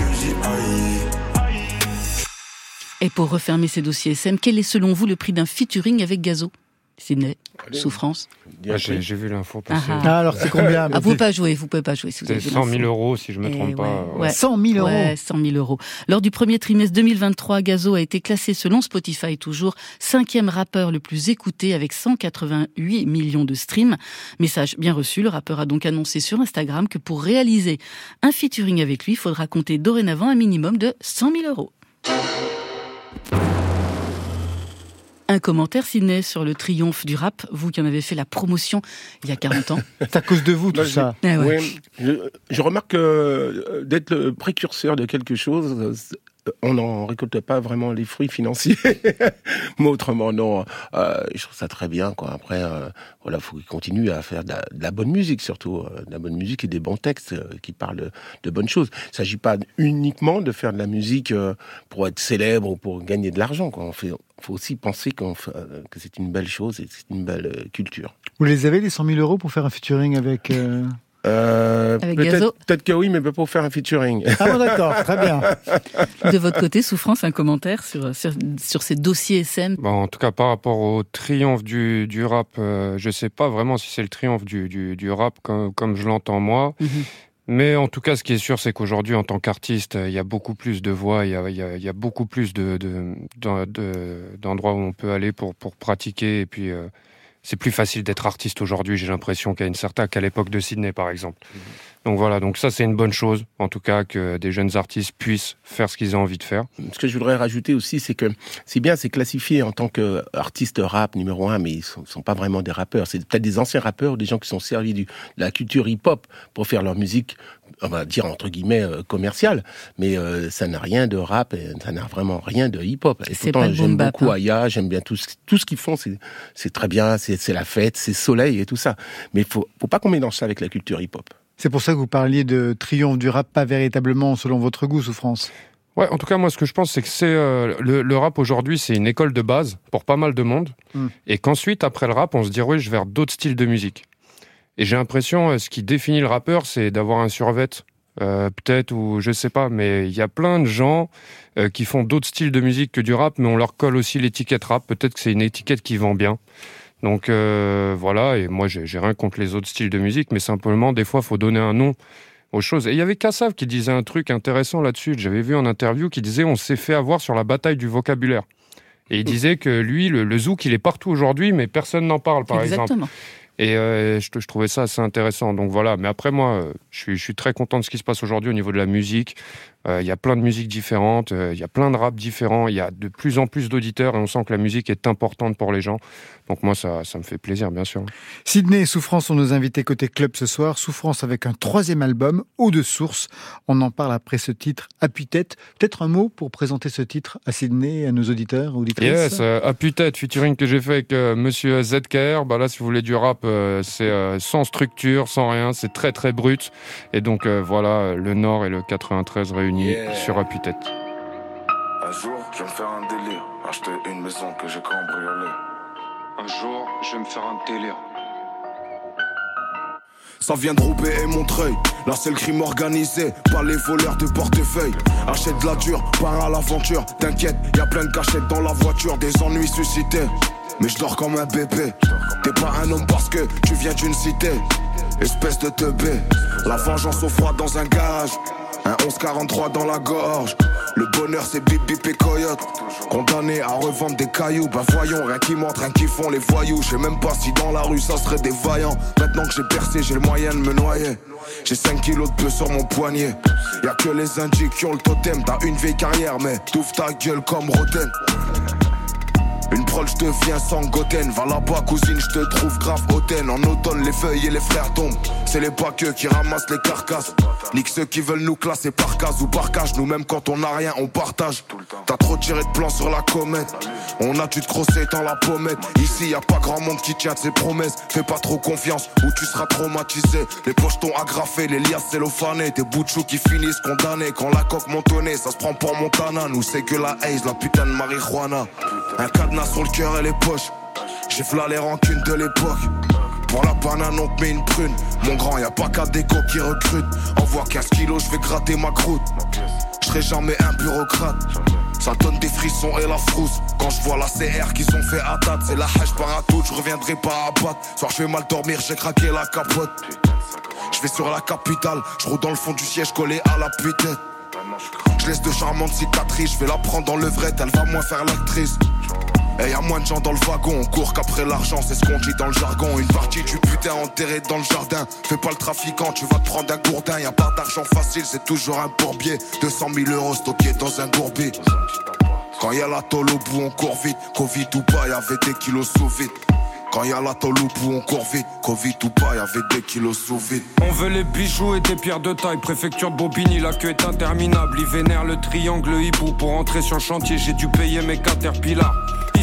Speaker 2: Et pour refermer ces dossiers SM, quel est selon vous le prix d'un featuring avec Gazo? Sydney, souffrance.
Speaker 4: Dis un
Speaker 6: Ah, J'ai vu l'info
Speaker 2: Ah,
Speaker 6: passer.
Speaker 2: ah.
Speaker 5: Ah, alors c'est combien
Speaker 2: Ah, vous pouvez pas jouer, vous pouvez pas jouer si vous
Speaker 6: C'est
Speaker 2: avez vu
Speaker 6: 100 000
Speaker 2: l'info.
Speaker 6: euros, si je me
Speaker 2: Eh
Speaker 6: trompe pas.
Speaker 2: ouais,
Speaker 6: ouais.
Speaker 2: ouais.
Speaker 5: 100 000 euros.
Speaker 2: Ouais, 100 000 euros. Lors du premier trimestre 2023, Gazo a été classé selon Spotify toujours cinquième rappeur le plus écouté avec 188 millions de streams. Message bien reçu, le rappeur a donc annoncé sur Instagram que pour réaliser un featuring avec lui, il faudra compter dorénavant un minimum de 100 000 euros. Un commentaire, Sidney, sur le triomphe du rap, vous qui en avez fait la promotion il y a 40 ans.
Speaker 5: C'est à cause de vous tout
Speaker 4: je-
Speaker 5: ça.
Speaker 2: Ah ouais.
Speaker 4: Ouais, je, je remarque que euh, d'être le précurseur de quelque chose, on n'en récolte pas vraiment les fruits financiers. Mais autrement, non. Euh, je trouve ça très bien. Quoi. Après, euh, voilà, faut qu'il continue à faire de la, bonne musique, surtout euh, de la bonne musique et des bons textes euh, qui parlent de, bonnes choses. Il ne s'agit pas uniquement de faire de la musique euh, pour être célèbre ou pour gagner de l'argent. Quoi. On fait, faut aussi penser qu'on fait, que c'est une belle chose et que c'est une belle culture.
Speaker 5: Vous les avez les 100 000 euros pour faire un featuring avec. euh,
Speaker 4: Euh, peut-être, que oui, mais pas pour faire un featuring.
Speaker 5: Ah bon d'accord, très bien.
Speaker 2: De votre côté, Souffrance, un commentaire sur, sur, sur ces dossiers SM
Speaker 6: Bon, en tout cas, par rapport au triomphe du, du rap, euh, je sais pas vraiment si c'est le triomphe du, du, du rap comme, comme je l'entends moi.
Speaker 2: Mhm.
Speaker 6: Mais en tout cas, ce qui est sûr, c'est qu'aujourd'hui, en tant qu'artiste, il y a beaucoup plus de voix, il y a, il y a, il y a beaucoup plus de, de, d'en- de- d'endroits où on peut aller pour, pour pratiquer. Et puis, euh, c'est plus facile d'être artiste aujourd'hui, j'ai l'impression, qu'à une certaine, qu'à l'époque de Sydney, par exemple. Donc voilà, donc ça, c'est une bonne chose, en tout cas, que des jeunes artistes puissent faire ce qu'ils ont envie de faire.
Speaker 4: Ce que je voudrais rajouter aussi, c'est que c'est bien, c'est classifié en tant qu'artiste rap numéro un, mais ils sont, sont pas vraiment des rappeurs. C'est peut-être des anciens rappeurs, ou des gens qui sont servis du, de la culture hip-hop pour faire leur musique, on va dire entre guillemets euh, commerciale, mais euh, ça n'a rien de rap, et ça n'a vraiment rien de hip-hop. Et
Speaker 2: C'est
Speaker 4: pourtant,
Speaker 2: pas le boom
Speaker 4: j'aime beaucoup
Speaker 2: hein.
Speaker 4: Aya, j'aime bien tout ce, tout ce qu'ils font, c'est très bien, c'est c'est la fête, c'est soleil et tout ça. Mais faut, faut pas qu'on mélange ça avec la culture hip-hop.
Speaker 5: C'est pour ça que vous parliez de triomphe du rap, pas véritablement selon votre goût, Souffrance.
Speaker 6: Ouais, en tout cas, moi, ce que je pense, c'est que c'est euh, le, le rap aujourd'hui, c'est une école de base pour pas mal de monde,
Speaker 5: Mm.
Speaker 6: et qu'ensuite, après le rap, on se dirige vers d'autres styles de musique. Et j'ai l'impression, euh, ce qui définit le rappeur, c'est d'avoir un survêt, euh, peut-être ou je sais pas, mais il y a plein de gens qui font d'autres styles de musique que du rap, mais on leur colle aussi l'étiquette rap. Peut-être que c'est une étiquette qui vend bien. Donc euh, voilà, et moi, j'ai rien contre les autres styles de musique, mais simplement, des fois, faut donner un nom aux choses. Et il y avait Kassav qui disait un truc intéressant là-dessus. J'avais vu en interview qui disait on s'est fait avoir sur la bataille du vocabulaire. Et il disait que lui, le, le zouk, il est partout aujourd'hui, mais personne n'en parle, par exemple.
Speaker 2: Exactement.
Speaker 6: Et euh, je, je trouvais ça assez intéressant. Donc voilà. Mais après, moi, euh, je suis, je suis très content de ce qui se passe aujourd'hui au niveau de la musique. Euh, Il y a plein de musiques différentes, euh, il y a plein de rap différents, il y a de plus en plus d'auditeurs et on sent que la musique est importante pour les gens. Donc moi, ça, ça me fait plaisir, bien sûr.
Speaker 5: Sydney et Souffrance sont nos invités côté club ce soir. Souffrance avec un troisième album, Eau de source. On en parle après ce titre, Appuie-tête. Peut-être un mot pour présenter ce titre à Sydney et à nos auditeurs, auditrices
Speaker 6: Yes, euh, à tête featuring que j'ai fait avec euh, Monsieur ZKR. Bah là, si vous voulez du rap, euh, c'est euh, sans structure, sans rien, c'est très très brut. Et donc voilà, le Nord et le 93 réunis sur
Speaker 12: Un jour, je vais me faire un délire. Acheter une maison que j'ai cambriolée.
Speaker 13: Un jour, je vais me faire un délire.
Speaker 8: Ça vient de Roubaix et Montreuil. Là, c'est le crime organisé, pas les voleurs de portefeuille. Achète de la dure, pars à l'aventure. T'inquiète, y a plein de cachettes dans la voiture, des ennuis suscités. Mais je dors comme un bébé. T'es pas un homme parce que tu viens d'une cité. Espèce de teubé. La vengeance au froid dans un gage. Un 1143 dans la gorge. Le bonheur c'est bip bip et coyote. Condamné à revendre des cailloux. Bah voyons, rien qui montre, rien qui font les voyous. Je sais même pas si dans la rue ça serait des vaillants. Maintenant que j'ai percé, j'ai le moyen de me noyer. J'ai 5 kilos de peu sur mon poignet. Y a que les indiques qui ont le totem. T'as une vieille carrière, mais t'ouvres ta gueule comme Roten. Une prole, je sans goten. Va là-bas, cousine, je te trouve grave hautaine. En automne, les feuilles et les frères tombent. C'est les baqueux qui ramassent les carcasses. Nique ceux qui veulent nous classer par case ou par cage. Nous, même quand on a rien, on partage. T'as trop tiré de plan sur la comète. On a dû te crosser dans la pommette. Ici, y a pas grand monde qui tient de ses promesses. Fais pas trop confiance ou tu seras traumatisé. Les pochetons agrafés, les liasses cellophanées. Des bouts de chou qui finissent condamnés. Quand la coque montonnée, ça se prend pour Montana. Nous, c'est que la haze, la putain de marijuana. Un sur le cœur et les poches. J'ai v'là les rancunes de l'époque. Pour la banane, on met une prune. Mon grand, y a pas qu'à déco qui recrute. Envoie 15 kilos, je vais gratter ma croûte. Je serai jamais un bureaucrate. Ça donne des frissons et la frousse. Quand je vois la CR qui sont fait à date, c'est la hache par à tout, je reviendrai pas à battre. Soir, je vais mal dormir, j'ai craqué la capote. Je vais sur la capitale, je roule dans le fond du siège collé à la tête Je laisse de charmantes cicatrices, je vais la prendre dans levrette, elle va moins faire l'actrice. Et y a moins de gens dans le wagon, on court qu'après l'argent, c'est ce qu'on dit dans le jargon. Une partie du putain enterrée dans le jardin. Fais pas le trafiquant, tu vas te prendre un gourdin. Y a pas d'argent facile, c'est toujours un bourbier. 200 000 euros stockés dans un bourbier. Quand y a la tôle au on court vite. Covid ou pas, y avait des kilos sous vide. Quand y a la tôle au bout, on court vite. Covid ou pas, y avait des kilos sous vide.
Speaker 13: On veut les bijoux et des pierres de taille. Préfecture Bobigny, la queue est interminable. Ils vénèrent le triangle hibou. Pour entrer sur le chantier, j'ai dû payer mes caterpillars.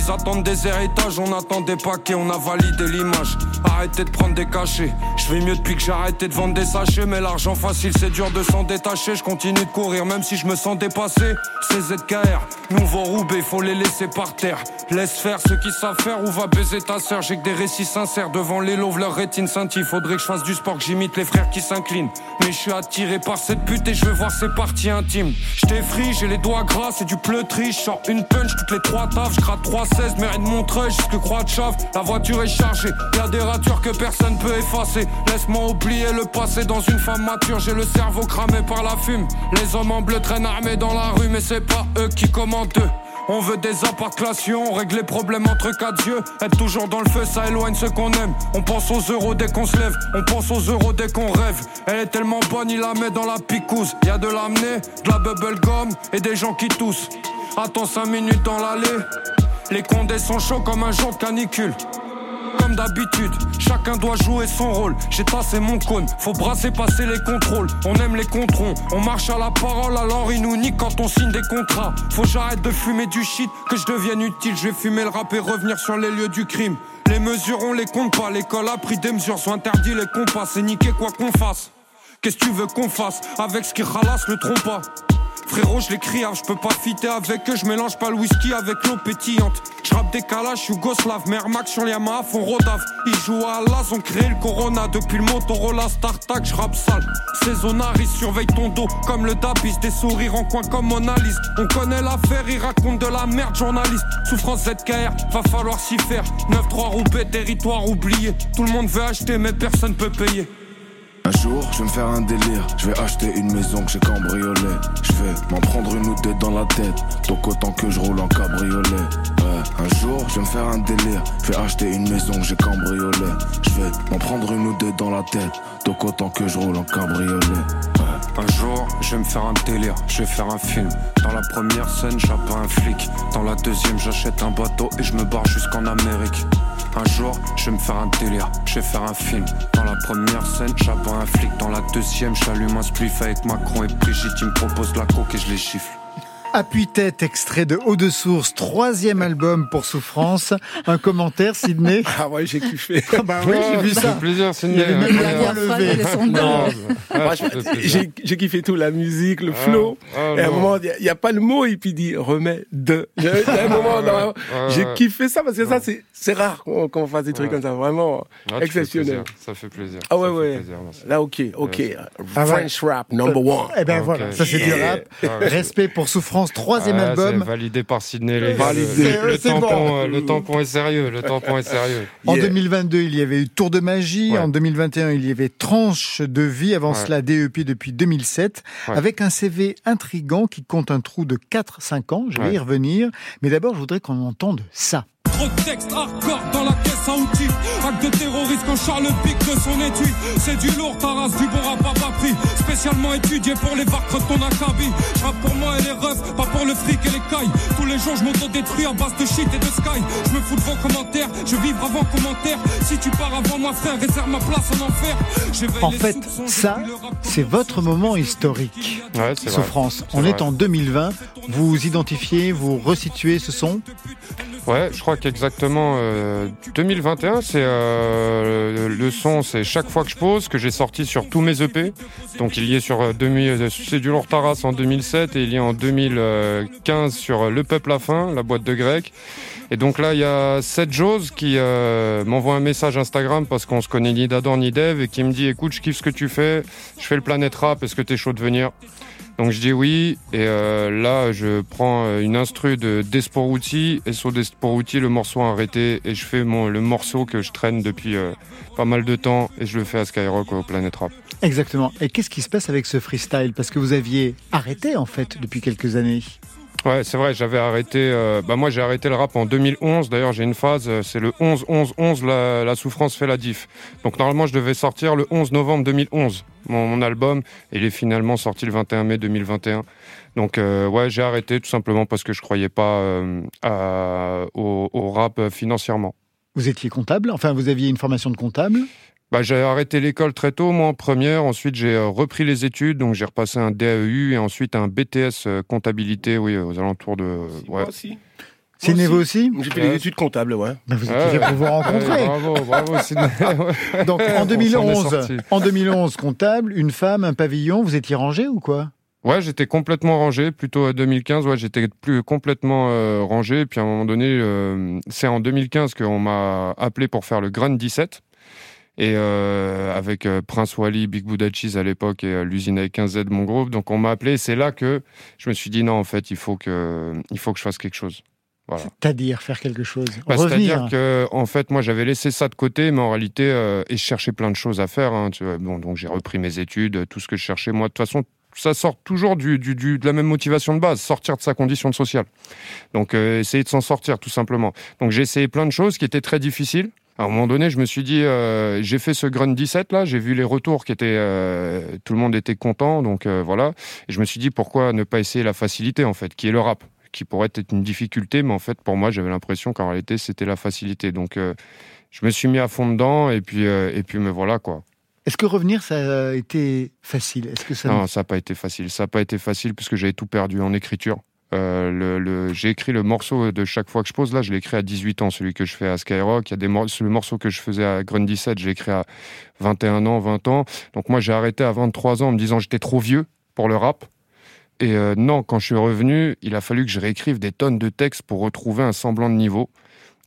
Speaker 13: Ils attendent des héritages, on attend des paquets, on a validé l'image. Arrêtez de prendre des cachets. Je vais mieux depuis que j'ai arrêté de vendre des sachets. Mais l'argent facile, c'est dur de s'en détacher. Je continue de courir, même si je me sens dépassé. C'est ZKR, nouveau Roubaix, faut les laisser par terre. Laisse faire ceux qui savent faire ou va baiser ta sœur? J'ai que des récits sincères devant les loves, leur rétine scintille. Faudrait que je fasse du sport, que j'imite les frères qui s'inclinent. Mais je suis attiré par cette pute et je veux voir ses parties intimes. Je j'ai les doigts gras, c'est du pleutri. Je sors une punch toutes les trois taffes, je gratte 3,16, mérite Montreuil jusque Croix de Chave. La voiture est chargée, y a des ratures que personne peut effacer. Laisse-moi oublier le passé dans une femme mature. J'ai le cerveau cramé par la fume. Les hommes en bleu traînent armés dans la rue, mais c'est pas eux qui commandent eux. On veut des appartements, on règle les problèmes entre quatre yeux. Être toujours dans le feu, ça éloigne ceux qu'on aime. On pense aux euros dès qu'on se lève, on pense aux euros dès qu'on rêve. Elle est tellement bonne, il la met dans la picouse. Y a de l'amener, de la bubble gum et des gens qui toussent. Attends 5 minutes dans l'allée. Les condés sont chauds comme un jour de canicule. Comme d'habitude, chacun doit jouer son rôle. J'ai tassé mon cône, faut brasser, passer les contrôles. On aime les controns, on marche à la parole, alors ils nous niquent quand on signe des contrats. Faut j'arrête de fumer du shit, que je devienne utile. Je vais fumer le rap et revenir sur les lieux du crime. Les mesures, on les compte pas. L'école a pris des mesures, sont interdits les compas. C'est niqué quoi qu'on fasse. Qu'est-ce que tu veux qu'on fasse avec ce qui ralasse le trompe Frérot, je les criard, je peux pas fitter avec eux, je mélange pas le whisky avec l'eau pétillante. Je rappe des calages, Yougoslav, Mermax sur les Yamaha font Rodave. Ils jouent à l'As, ont créé le Corona depuis le Motorola StarTac, je rappe sale. Saisonnaris, surveille ton dos comme le Dabis, des sourires en coin comme Lisa. On connaît l'affaire, ils racontent de la merde, journaliste. Souffrance ZKR, va falloir s'y faire. 9-3 Roubaix, territoire oublié. Tout le monde veut acheter, mais personne peut payer.
Speaker 8: Un jour, je vais me faire un délire. Je vais acheter une maison que j'ai cambriolée. Je vais m'en prendre une ou deux dans la tête. Donc autant que je roule en cabriolet. Ouais. Un jour, je vais me faire un délire. Je vais acheter une maison que j'ai cambriolée. Je vais m'en prendre une ou deux dans la tête. Donc autant que je roule en cabriolet.
Speaker 13: Un jour, je vais me faire un délire, je vais faire un film. Dans la première scène, j'appelle un flic. Dans la deuxième, j'achète un bateau et je me barre jusqu'en Amérique. Un jour, je vais me faire un délire, je vais faire un film. Dans la première scène, j'appelle un flic. Dans la deuxième, j'allume un spliff avec Macron et Brigitte. Ils me proposent la coque et je les chiffle.
Speaker 5: Appuie-tête, extrait de Haut de Source, troisième album pour Souffrance. Un commentaire, Sidney
Speaker 4: Ah ouais, j'ai kiffé.
Speaker 5: Ah bah oui, j'ai vu
Speaker 6: ça fait plaisir, Sidney. ah,
Speaker 4: j'ai kiffé tout, la musique, le flow.
Speaker 6: Ah,
Speaker 4: et à un moment, il n'y a, pas le mot, et puis il dit remets de. Il y a il y a un moment, là,
Speaker 6: Ouais,
Speaker 4: j'ai
Speaker 6: ouais.
Speaker 4: kiffé ça parce que ça, c'est c'est rare qu'on qu'on fasse des trucs
Speaker 6: Ouais.
Speaker 4: comme ça, vraiment
Speaker 6: Ah,
Speaker 4: exceptionnel.
Speaker 6: Ça fait plaisir.
Speaker 4: Ah ouais, ouais.
Speaker 6: plaisir.
Speaker 4: Là, ok, ok.
Speaker 5: Ah ouais.
Speaker 4: French rap number one.
Speaker 5: Eh ben voilà, ça c'est du rap.
Speaker 6: Ah ouais.
Speaker 5: Respect pour Souffrance, troisième
Speaker 6: Ah,
Speaker 5: album.
Speaker 6: validé par Sydney, les gars.
Speaker 4: Validé.
Speaker 6: Le, le
Speaker 5: C'est
Speaker 6: tampon,
Speaker 5: bon.
Speaker 6: euh, le tampon est sérieux. Le tampon est sérieux.
Speaker 5: En
Speaker 4: Yeah.
Speaker 5: 2022, il y avait eu Tour de magie.
Speaker 6: Ouais.
Speaker 5: En 2021, il y avait Tranche de vie. Avant
Speaker 6: Ouais.
Speaker 5: cela, DEP depuis 2007.
Speaker 6: Ouais.
Speaker 5: Avec un CV intrigant qui compte un trou de 4-5 ans. Je vais
Speaker 6: Ouais.
Speaker 5: y revenir. Mais d'abord, je voudrais qu'on entende ça.
Speaker 7: Trop de textes hardcore dans la caisse à outils. Acte de terroriste quand Charles pique de son étui. C'est du lourd, ta race, du bon rap à pas pris. Spécialement étudié pour les varcres de ton acabit. Je pour moi et les refs, pas pour le fric et les cailles. Tous les jours, je m'auto-détruis à base de shit et de sky. Je me fous de vos commentaires, je vivre avant commentaire. Si tu pars avant moi, frère, réserve ma place en enfer.
Speaker 5: En fait, ça, c'est votre moment historique.
Speaker 6: Ouais.
Speaker 5: Souffrance. On
Speaker 6: vrai.
Speaker 5: est en 2020. Vous vous identifiez, vous resituez ce son?
Speaker 6: Ouais, je crois qu'exactement euh, 2021, c'est euh, le son, c'est chaque fois que je pose que j'ai sorti sur tous mes EP. Donc il y est sur euh, 2000, euh, c'est du lourd Taras en 2007 et il y est en 2015 sur euh, Le Peuple à fin, la boîte de grec. Et donc là, il y a Seth Jose qui euh, m'envoie un message Instagram parce qu'on se connaît ni d'Adam ni d'Eve et qui me dit écoute, je kiffe ce que tu fais, je fais le Planète Rap, est-ce que t'es chaud de venir? Donc je dis oui, et euh, là je prends euh, une instru de Desporuti, et sur Desporuti le morceau a arrêté, et je fais mon, le morceau que je traîne depuis euh, pas mal de temps, et je le fais à Skyrock au Planet Rap.
Speaker 5: Exactement. Et qu'est-ce qui se passe avec ce freestyle? Parce que vous aviez arrêté en fait depuis quelques années.
Speaker 6: Ouais, c'est vrai, j'avais arrêté, euh, bah moi j'ai arrêté le rap en 2011, d'ailleurs j'ai une phase, euh, c'est le 11-11-11, la, la souffrance fait la diff. Donc normalement je devais sortir le 11 novembre 2011, mon, album, et il est finalement sorti le 21 mai 2021. Donc euh, ouais, j'ai arrêté tout simplement parce que je croyais pas euh, au, au rap euh, financièrement.
Speaker 5: Vous étiez comptable, enfin vous aviez une formation de comptable?
Speaker 6: Bah, j'ai arrêté l'école très tôt, moi en première. Ensuite, j'ai euh, repris les études. Donc, j'ai repassé un DAEU et ensuite un BTS euh, comptabilité, oui, aux alentours de. Ouais.
Speaker 4: aussi.
Speaker 5: Sidney, vous
Speaker 4: Moi
Speaker 5: aussi
Speaker 4: J'ai fait
Speaker 6: Ouais.
Speaker 4: des études comptables, ouais.
Speaker 5: Ben, Vous étiez pour vous rencontrer.
Speaker 6: Ouais, bravo, bravo.
Speaker 5: Donc en
Speaker 6: On s'en est
Speaker 5: 2011,
Speaker 6: sorti.
Speaker 5: en 2011, comptable, une femme, un pavillon, vous étiez rangé ou quoi?
Speaker 6: Ouais, j'étais complètement rangé. Plutôt à 2015, ouais, j'étais plus complètement euh, rangé. Puis à un moment donné, euh, c'est en 2015 qu'on m'a appelé pour faire le Grand 17. Et euh, avec euh, Prince Wally, Big Buddha Cheese à l'époque et euh, l'usine avec 15Z, mon groupe. Donc on m'a appelé. et C'est là que je me suis dit non, en fait, il faut que, il faut que je fasse quelque chose. Voilà.
Speaker 5: C'est-à-dire faire quelque chose,
Speaker 6: Bah, C'est-à-dire que, en fait, moi, j'avais laissé ça de côté, mais en réalité, euh, et je cherchais plein de choses à faire. hein, tu vois. bon, donc j'ai repris mes études, tout ce que je cherchais. Moi, de toute façon, ça sort toujours du, du- du- de la même motivation de base, sortir de sa condition sociale. Donc, euh, essayer de s'en sortir, tout simplement. Donc, j'ai essayé plein de choses qui étaient très difficiles. À un moment donné, je me suis dit, euh, j'ai fait ce Grunt 17 là, j'ai vu les retours qui étaient, euh, tout le monde était content, donc euh, voilà. Et je me suis dit, pourquoi ne pas essayer la facilité en fait, qui est le rap, qui pourrait être une difficulté, mais en fait pour moi j'avais l'impression qu'en réalité c'était la facilité. Donc je me suis mis à fond dedans et puis et puis me voilà quoi.
Speaker 5: Est-ce que revenir, ça a été facile? Est-ce que ça
Speaker 6: Non, ça n'a pas été facile. Ça n'a pas été facile puisque j'avais tout perdu en écriture. Euh, le, le- j'ai écrit le morceau de chaque fois que je pose. Là, je l'ai écrit à 18 ans, celui que je fais à Skyrock. Il y a des mor- le morceau que je faisais à Grun 17, j'ai écrit à 21 ans, 20 ans. Donc moi, j'ai arrêté à 23 ans en me disant j'étais trop vieux pour le rap. Et euh, non, quand je suis revenu, il a fallu que je réécrive des tonnes de textes pour retrouver un semblant de niveau.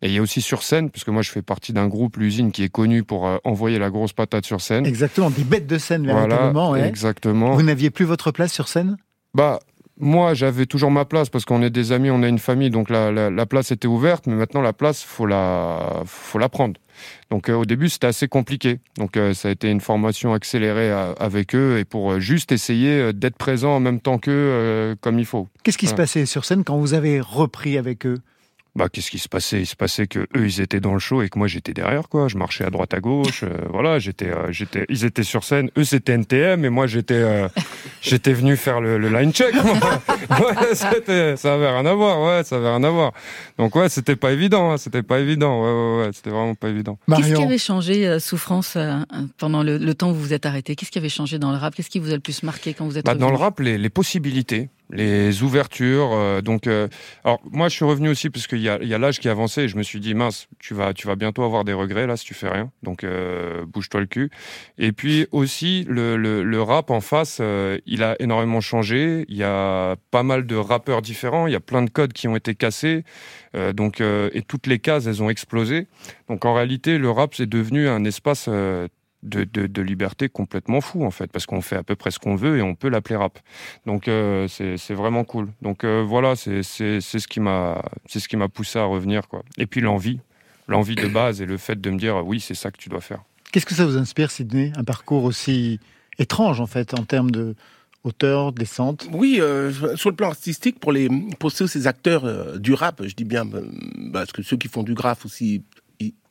Speaker 6: Et il y a aussi sur scène, puisque moi je fais partie d'un groupe, l'usine, qui est connu pour euh, envoyer la grosse patate sur scène.
Speaker 5: Exactement, des bêtes de scène
Speaker 6: Voilà,
Speaker 5: véritablement. ouais.
Speaker 6: exactement.
Speaker 5: Vous n'aviez plus votre place sur scène?
Speaker 6: Bah, moi, j'avais toujours ma place parce qu'on est des amis, on a une famille, donc la, la, la place était ouverte, mais maintenant la place, faut la, faut la prendre. Donc euh, au début, c'était assez compliqué. Donc euh, ça a été une formation accélérée à- avec eux et pour euh, juste essayer euh, d'être présent en même temps qu'eux, euh, comme il faut.
Speaker 5: Qu'est-ce qui se passait sur scène quand vous avez repris avec eux?
Speaker 6: Bah, qu'est-ce qui se passait? Il se passait que eux, ils étaient dans le show et que moi, j'étais derrière, quoi. Je marchais à droite, à gauche. euh, voilà, j'étais, euh, j'étais, ils étaient sur scène. Eux, c'était NTM et moi, j'étais, euh, j'étais venu faire le, le line check. ouais, c'était, ça avait rien à voir. Ouais, ça avait rien à voir. Donc ouais, c'était pas évident. hein, c'était pas évident. Ouais, ouais, ouais, c'était vraiment pas évident.
Speaker 2: Qu'est-ce qui avait changé, euh, Souffrance, euh, pendant le, le temps où vous vous êtes arrêté Qu'est-ce qui avait changé dans le rap? Qu'est-ce qui vous a le plus marqué quand vous êtes
Speaker 6: Bah, dans le rap, les, les possibilités. Les ouvertures. euh, donc, euh, alors moi, je suis revenu aussi parce qu'il y a, a l'âge qui avançait et je me suis dit mince, tu vas, tu vas bientôt avoir des regrets là si tu fais rien. Donc, euh, bouge-toi le cul. Et puis aussi, le, le, le rap en face, euh, il a énormément changé. Il y a pas mal de rappeurs différents. Il y a plein de codes qui ont été cassés. Euh, donc, euh, et toutes les cases, elles ont explosé. Donc, en réalité, le rap c'est devenu un espace de, de, de liberté complètement fou en fait, parce qu'on fait à peu près ce qu'on veut et on peut l'appeler rap. Donc euh, c'est vraiment cool. Donc euh, voilà, c'est c'est c'est ce qui m'a c'est ce qui m'a poussé à revenir quoi. Et puis l'envie, l'envie de base et le fait de me dire oui c'est ça que tu dois faire.
Speaker 5: Qu'est-ce que ça vous inspire, Sydney? Un parcours aussi étrange, en fait, en termes de hauteur, descente?
Speaker 4: Oui, euh, sur le plan artistique, pour les ces acteurs euh, du rap, je dis bien euh, parce que ceux qui font du graphe aussi,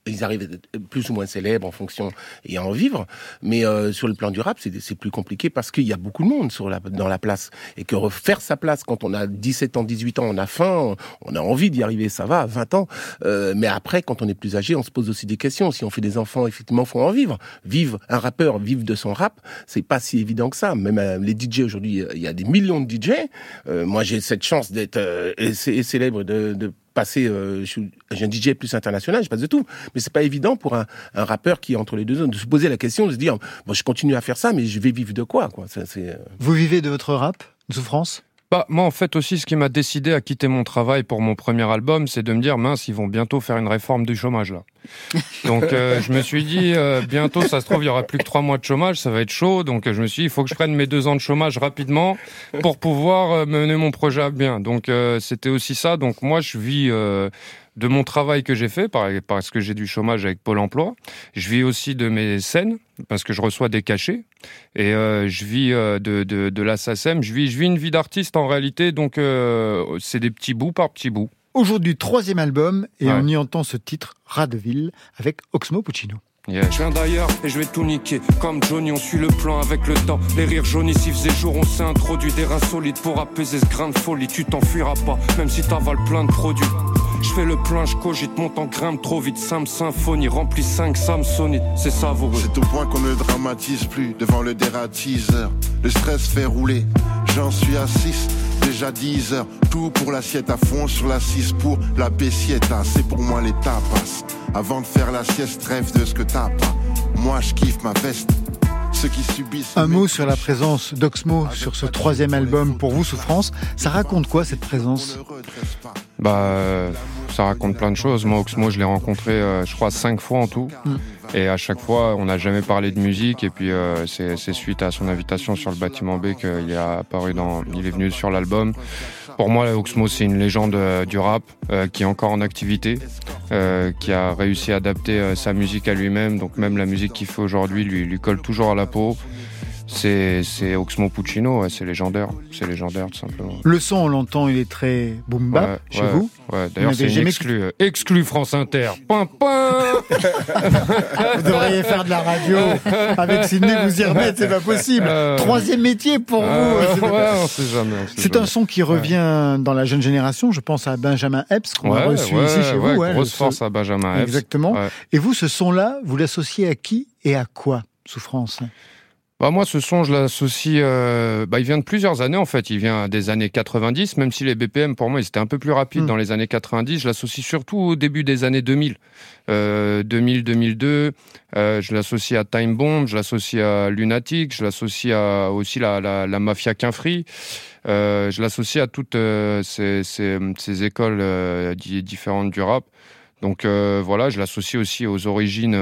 Speaker 4: ils, arrivent à être plus ou moins célèbres en fonction et à en vivre. Mais euh, sur le plan du rap, c'est plus compliqué parce qu'il y a beaucoup de monde sur la, dans la place et que refaire sa place quand on a 17 ans, 18 ans, on a faim, on a envie d'y arriver, ça va, 20 ans. Euh, mais après, quand on est plus âgé, on se pose aussi des questions. Si on fait des enfants, effectivement, faut en vivre. Vivre un rappeur, vivre de son rap, c'est pas si évident que ça. Même euh, les DJ aujourd'hui, il y a des millions de DJ. Euh, moi, j'ai cette chance d'être euh, célèbre de, de passer. euh, je suis- j'ai un DJ plus international, je passe de tout. Mais c'est pas évident pour un, un rappeur qui est entre les deux zones de se poser la question, de se dire, bon, je continue à faire ça, mais je vais vivre de quoi, quoi. Ça, euh,
Speaker 5: Vous vivez de votre rap de souffrance?
Speaker 6: Moi, en fait, aussi, ce qui m'a décidé à quitter mon travail pour mon premier album, c'est de me dire, mince, ils vont bientôt faire une réforme du chômage, là. Donc, euh, je me suis dit, euh, bientôt, ça se trouve, il y aura plus que trois mois de chômage, ça va être chaud. Donc, je me suis dit, il faut que je prenne mes deux ans de chômage rapidement pour pouvoir euh, mener mon projet à bien. Donc, c'était aussi ça. Donc, moi, je vis de mon travail que j'ai fait, par- parce que j'ai du chômage avec Pôle emploi. Je vis aussi de mes scènes, parce que je reçois des cachets. Et euh, je vis euh, de, de, de la SACEM. Je vis, je vis une vie d'artiste en réalité, donc euh, c'est des petits bouts par petits bouts.
Speaker 5: Aujourd'hui, troisième album, et
Speaker 6: Ouais.
Speaker 5: on y entend ce titre, Radeville, avec Oxmo Puccino.
Speaker 6: Yeah.
Speaker 13: Je viens d'ailleurs et je vais tout niquer. Comme Johnny, on suit le plan avec le temps. Les rires jaunis, s'il faisait jour, on s'est introduit des reins solides pour apaiser ce grain de folie. Tu t'enfuiras pas, même si t'avales plein de produits. Je fais le plein, je cogite, monte en grimpe trop vite. Sam symphonie, rempli 5 Samsonite. C'est savoureux.
Speaker 14: C'est au point qu'on ne dramatise plus devant le dératiseur. Le stress fait rouler, j'en suis à 6, déjà 10 heures. Tout pour l'assiette à fond sur la 6 pour la bessietta. C'est pour moi les tapas. Avant de faire la sieste, rêve de ce que t'as pas. Moi je kiffe ma veste. Ceux qui subissent.
Speaker 5: Un mot sur la présence d'Oxmo sur ce troisième album, pour vous, Souffrance. Ça raconte quoi, cette présence
Speaker 6: Bah, ça raconte plein de choses. Moi, Oxmo, je l'ai rencontré, euh, je crois, cinq fois en tout.
Speaker 5: Mm.
Speaker 6: Et à chaque fois, on n'a jamais parlé de musique. Et puis, euh, c'est c'est suite à son invitation sur le bâtiment B qu'il est apparu dans, il est venu sur l'album. Pour moi, Oxmo, c'est une légende euh, du rap euh, qui est encore en activité, euh, qui a réussi à adapter euh, sa musique à lui-même. Donc même la musique qu'il fait aujourd'hui lui, lui colle toujours à la peau. C'est c'est Oxmo Puccino, ouais, c'est légendaire. C'est légendaire, tout simplement.
Speaker 5: Le son, on l'entend, il est très boom bap
Speaker 6: Ouais,
Speaker 5: chez
Speaker 6: ouais,
Speaker 5: vous. Vous
Speaker 6: d'ailleurs, c'est une
Speaker 5: jamais-
Speaker 6: exclue. euh, France Inter. Pin, pin
Speaker 5: Vous devriez faire de la radio avec Sydney, vous y remettre, c'est pas possible.
Speaker 6: Euh,
Speaker 5: Troisième métier pour vous.
Speaker 6: euh,
Speaker 5: c'est pas-
Speaker 6: ouais, on sait jamais. on sait
Speaker 5: C'est
Speaker 6: jamais.
Speaker 5: un son qui revient dans la jeune génération. Je pense à Benjamin Epps qu'on a reçu ici chez vous. hein,
Speaker 6: grosse force à Benjamin Epps.
Speaker 5: Exactement. Et vous, ce son-là, vous l'associez à qui et à quoi Souffrance?
Speaker 6: Bah moi, ce son, je l'associe. euh, bah, il vient de plusieurs années en fait. Il vient des années 90, même si les BPM pour moi ils étaient un peu plus rapides
Speaker 5: Mm.
Speaker 6: dans les années 90. Je l'associe surtout au début des années 2000, euh, 2000-2002. Euh, je l'associe à Time Bomb, je l'associe à Lunatic, je l'associe à aussi la, la, la mafia Quinfree. Euh, je l'associe à toutes euh, ces, ces, ces écoles di- différentes du rap. Donc voilà, je l'associe aussi aux origines,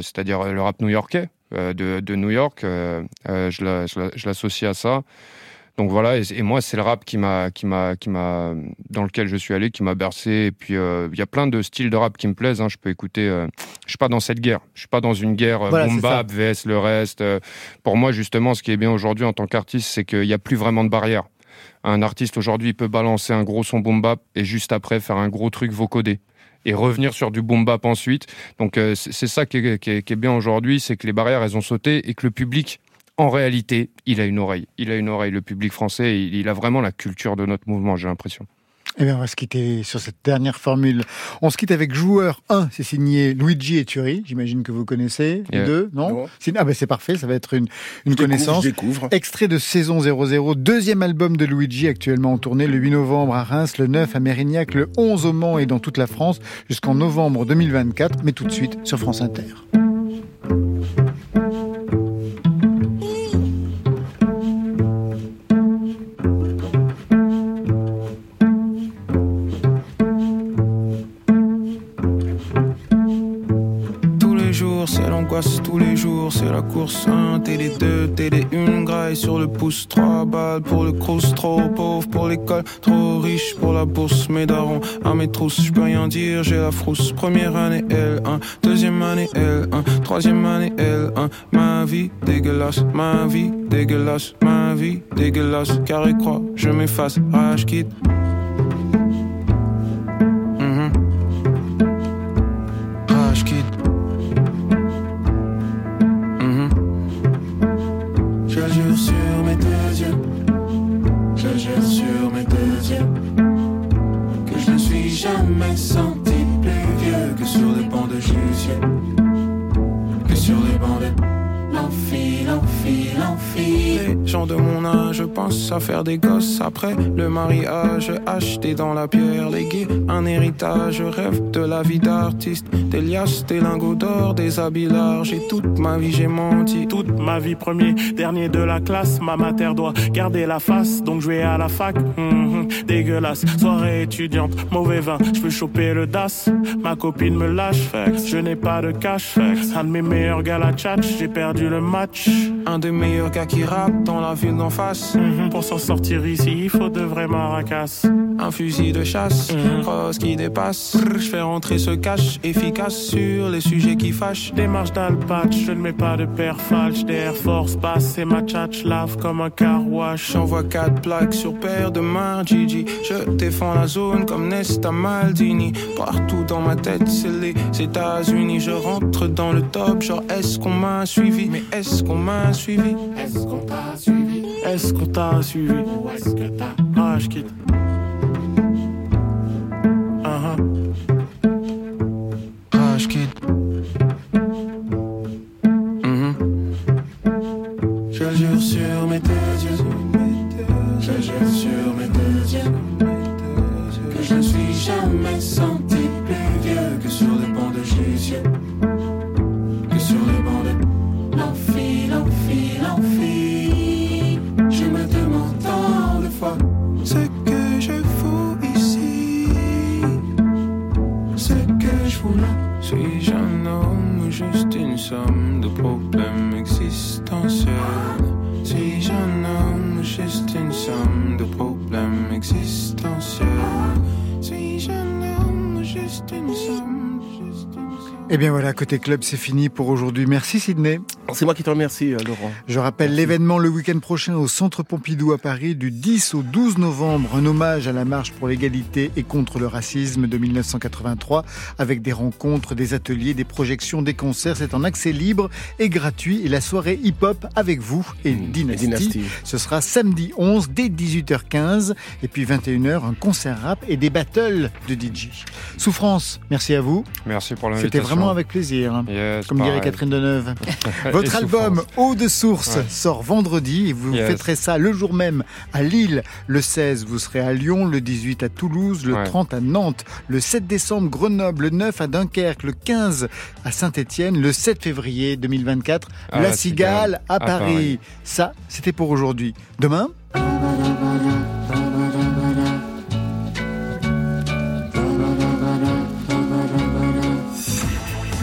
Speaker 6: c'est-à-dire le rap new-yorkais de, de New York. euh, euh, je la- je la- je l'associe à ça. Donc voilà, et, et moi c'est le rap qui m'a, qui m'a, qui m'a, dans lequel je suis allé, qui m'a bercé. Et puis euh, il y a plein de styles de rap qui me plaisent. hein. Je peux écouter. euh, je suis pas dans cette guerre. Je suis pas dans une guerre euh,
Speaker 5: Voilà,
Speaker 6: boom bap vs le reste. Euh, Pour moi justement, ce qui est bien aujourd'hui en tant qu'artiste, c'est qu'il n'y a plus vraiment de barrière. Un artiste aujourd'hui peut balancer un gros son boom bap et juste après faire un gros truc vocodé et revenir sur du boom bap ensuite. Donc euh, c'est ça qui est, bien aujourd'hui, c'est que les barrières elles ont sauté et que le public, en réalité, il a une oreille. Il a une oreille. Le public français, il a vraiment la culture de notre mouvement, j'ai l'impression.
Speaker 5: Eh bien, on va se quitter sur cette dernière formule. On se quitte avec Joueur 1, c'est signé Luigi et Thury. J'imagine que vous connaissez les
Speaker 4: Yeah.
Speaker 5: deux, non, Ah ben c'est parfait, ça va être une, une
Speaker 4: Je découvre,
Speaker 5: connaissance.
Speaker 4: je découvre.
Speaker 5: Extrait de Saison 00, deuxième album de Luigi actuellement en tournée le 8 novembre à Reims, le 9 à Mérignac, le 11 au Mans et dans toute la France jusqu'en novembre 2024. Mais tout de suite sur France Inter.
Speaker 1: Tous les jours, c'est la course 1, télé 2, télé 1, graille sur le pouce, 3 balles pour le crous, trop pauvre pour l'école, trop riche pour la bourse, mes darons à mes trousses, je peux rien dire, j'ai la frousse, première année L1, deuxième année L1, troisième année L1, ma vie dégueulasse, ma vie dégueulasse, ma vie dégueulasse, carré croix, je m'efface, rage quitte. filão, filão, filão. Gens de mon âge pensent à faire des gosses. Après le mariage, acheter dans la pierre les gays, un héritage, rêve de la vie d'artiste, des liasses, des lingots d'or, des habits larges, et toute ma vie j'ai menti.
Speaker 15: Toute ma vie premier, dernier de la classe, ma mater doit garder la face, donc je vais à la fac. Mhm, dégueulasse, soirée étudiante, mauvais vin, je peux choper le DAS. Ma copine me lâche, je n'ai pas de cash. Un de mes meilleurs gars la tchatch, j'ai perdu le match.
Speaker 1: Un des meilleurs gars qui rappe dans la ville d'en face.
Speaker 15: Mhm, pour s'en sortir ici, il faut de vrais maracas.
Speaker 1: Un fusil de chasse, crosse qui dépasse. Je fais rentrer ce cash efficace sur les sujets qui fâchent.
Speaker 15: Démarche d'alpatch, je ne mets pas de paire falche. Des Air Force passe et ma tchatch lave comme un car wash.
Speaker 1: J'envoie quatre plaques sur paire de mains, Gigi. Je défends la zone comme Nesta Maldini. Partout dans ma tête, c'est les États-Unis. Je rentre dans le top, genre est-ce qu'on m'a suivi? Mais est-ce qu'on m'a suivi?
Speaker 15: Est-ce qu'on t'a suivi? Est-ce qu'on t'a suivi? Ou est-ce que t'as. Uh-huh.
Speaker 1: Rage. Je jure sur mes deux yeux, je jure sur mes deux yeux, que je ne suis jamais senti plus vieux que sur les bancs de Jussieu, que sur les bancs de l'amphi, l'amphi, l'amphi. Je me demande tant de fois juste une somme de problèmes existentiels? Suis-je un homme ou juste une somme de problèmes existentiels? Suis-je un homme ou juste une somme? juste une somme
Speaker 5: Eh bien voilà, côté club, c'est fini pour aujourd'hui. Merci Sydney.
Speaker 4: C'est moi qui te remercie, euh, Laurent.
Speaker 5: Je rappelle l'événement le week-end prochain au Centre Pompidou à Paris du 10 au 12 novembre, un hommage à la marche pour l'égalité et contre le racisme de 1983 avec des rencontres, des ateliers, des projections, des concerts. C'est en accès libre et gratuit et la soirée hip-hop avec vous et Dynasty.
Speaker 4: Dynasty.
Speaker 5: Ce sera samedi 11 dès 18h15 et puis 21h un concert rap et des battles de DJ. Souffrance, merci à vous.
Speaker 6: Merci pour l'invitation.
Speaker 5: C'était vraiment avec plaisir.
Speaker 6: Yes,
Speaker 5: Comme dirait. Catherine Deneuve. Votre album. Eau de source
Speaker 6: Ouais.
Speaker 5: sort vendredi et vous
Speaker 6: Yes.
Speaker 5: fêterez ça le jour même à Lille. Le 16, vous serez à Lyon, le 18 à Toulouse, le
Speaker 6: Ouais.
Speaker 5: 30 à Nantes, le 7 décembre Grenoble, le 9 à Dunkerque, le 15 à Saint-Étienne, le 7 février 2024
Speaker 6: À
Speaker 5: La Cigale à,
Speaker 6: à
Speaker 5: Paris.
Speaker 6: Paris.
Speaker 5: Ça, c'était pour aujourd'hui. Demain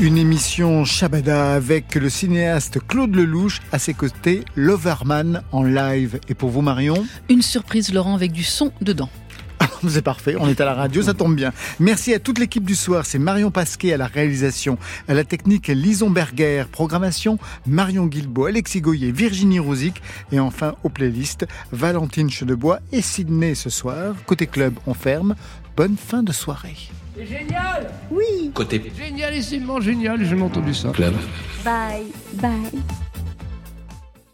Speaker 5: Une émission Shabada avec le cinéaste Claude Lelouch à ses côtés, Loverman en live. Et pour vous Marion
Speaker 2: Une surprise, Laurent, avec du son dedans.
Speaker 5: C'est parfait, on est à la radio, ça tombe bien. Merci à toute l'équipe du soir, c'est Marion Pasquet à la réalisation, à la technique Lison Berger, programmation Marion Guilbault, Alexis Goyer, Virginie Rouzic et enfin aux playlists Valentine Chedebois et Sydney ce soir. Côté club, on ferme. Bonne fin de soirée.
Speaker 16: C'est génial
Speaker 10: Côté
Speaker 16: Génialissimement génial, j'ai entendu ça.
Speaker 10: club.
Speaker 17: Bye, bye.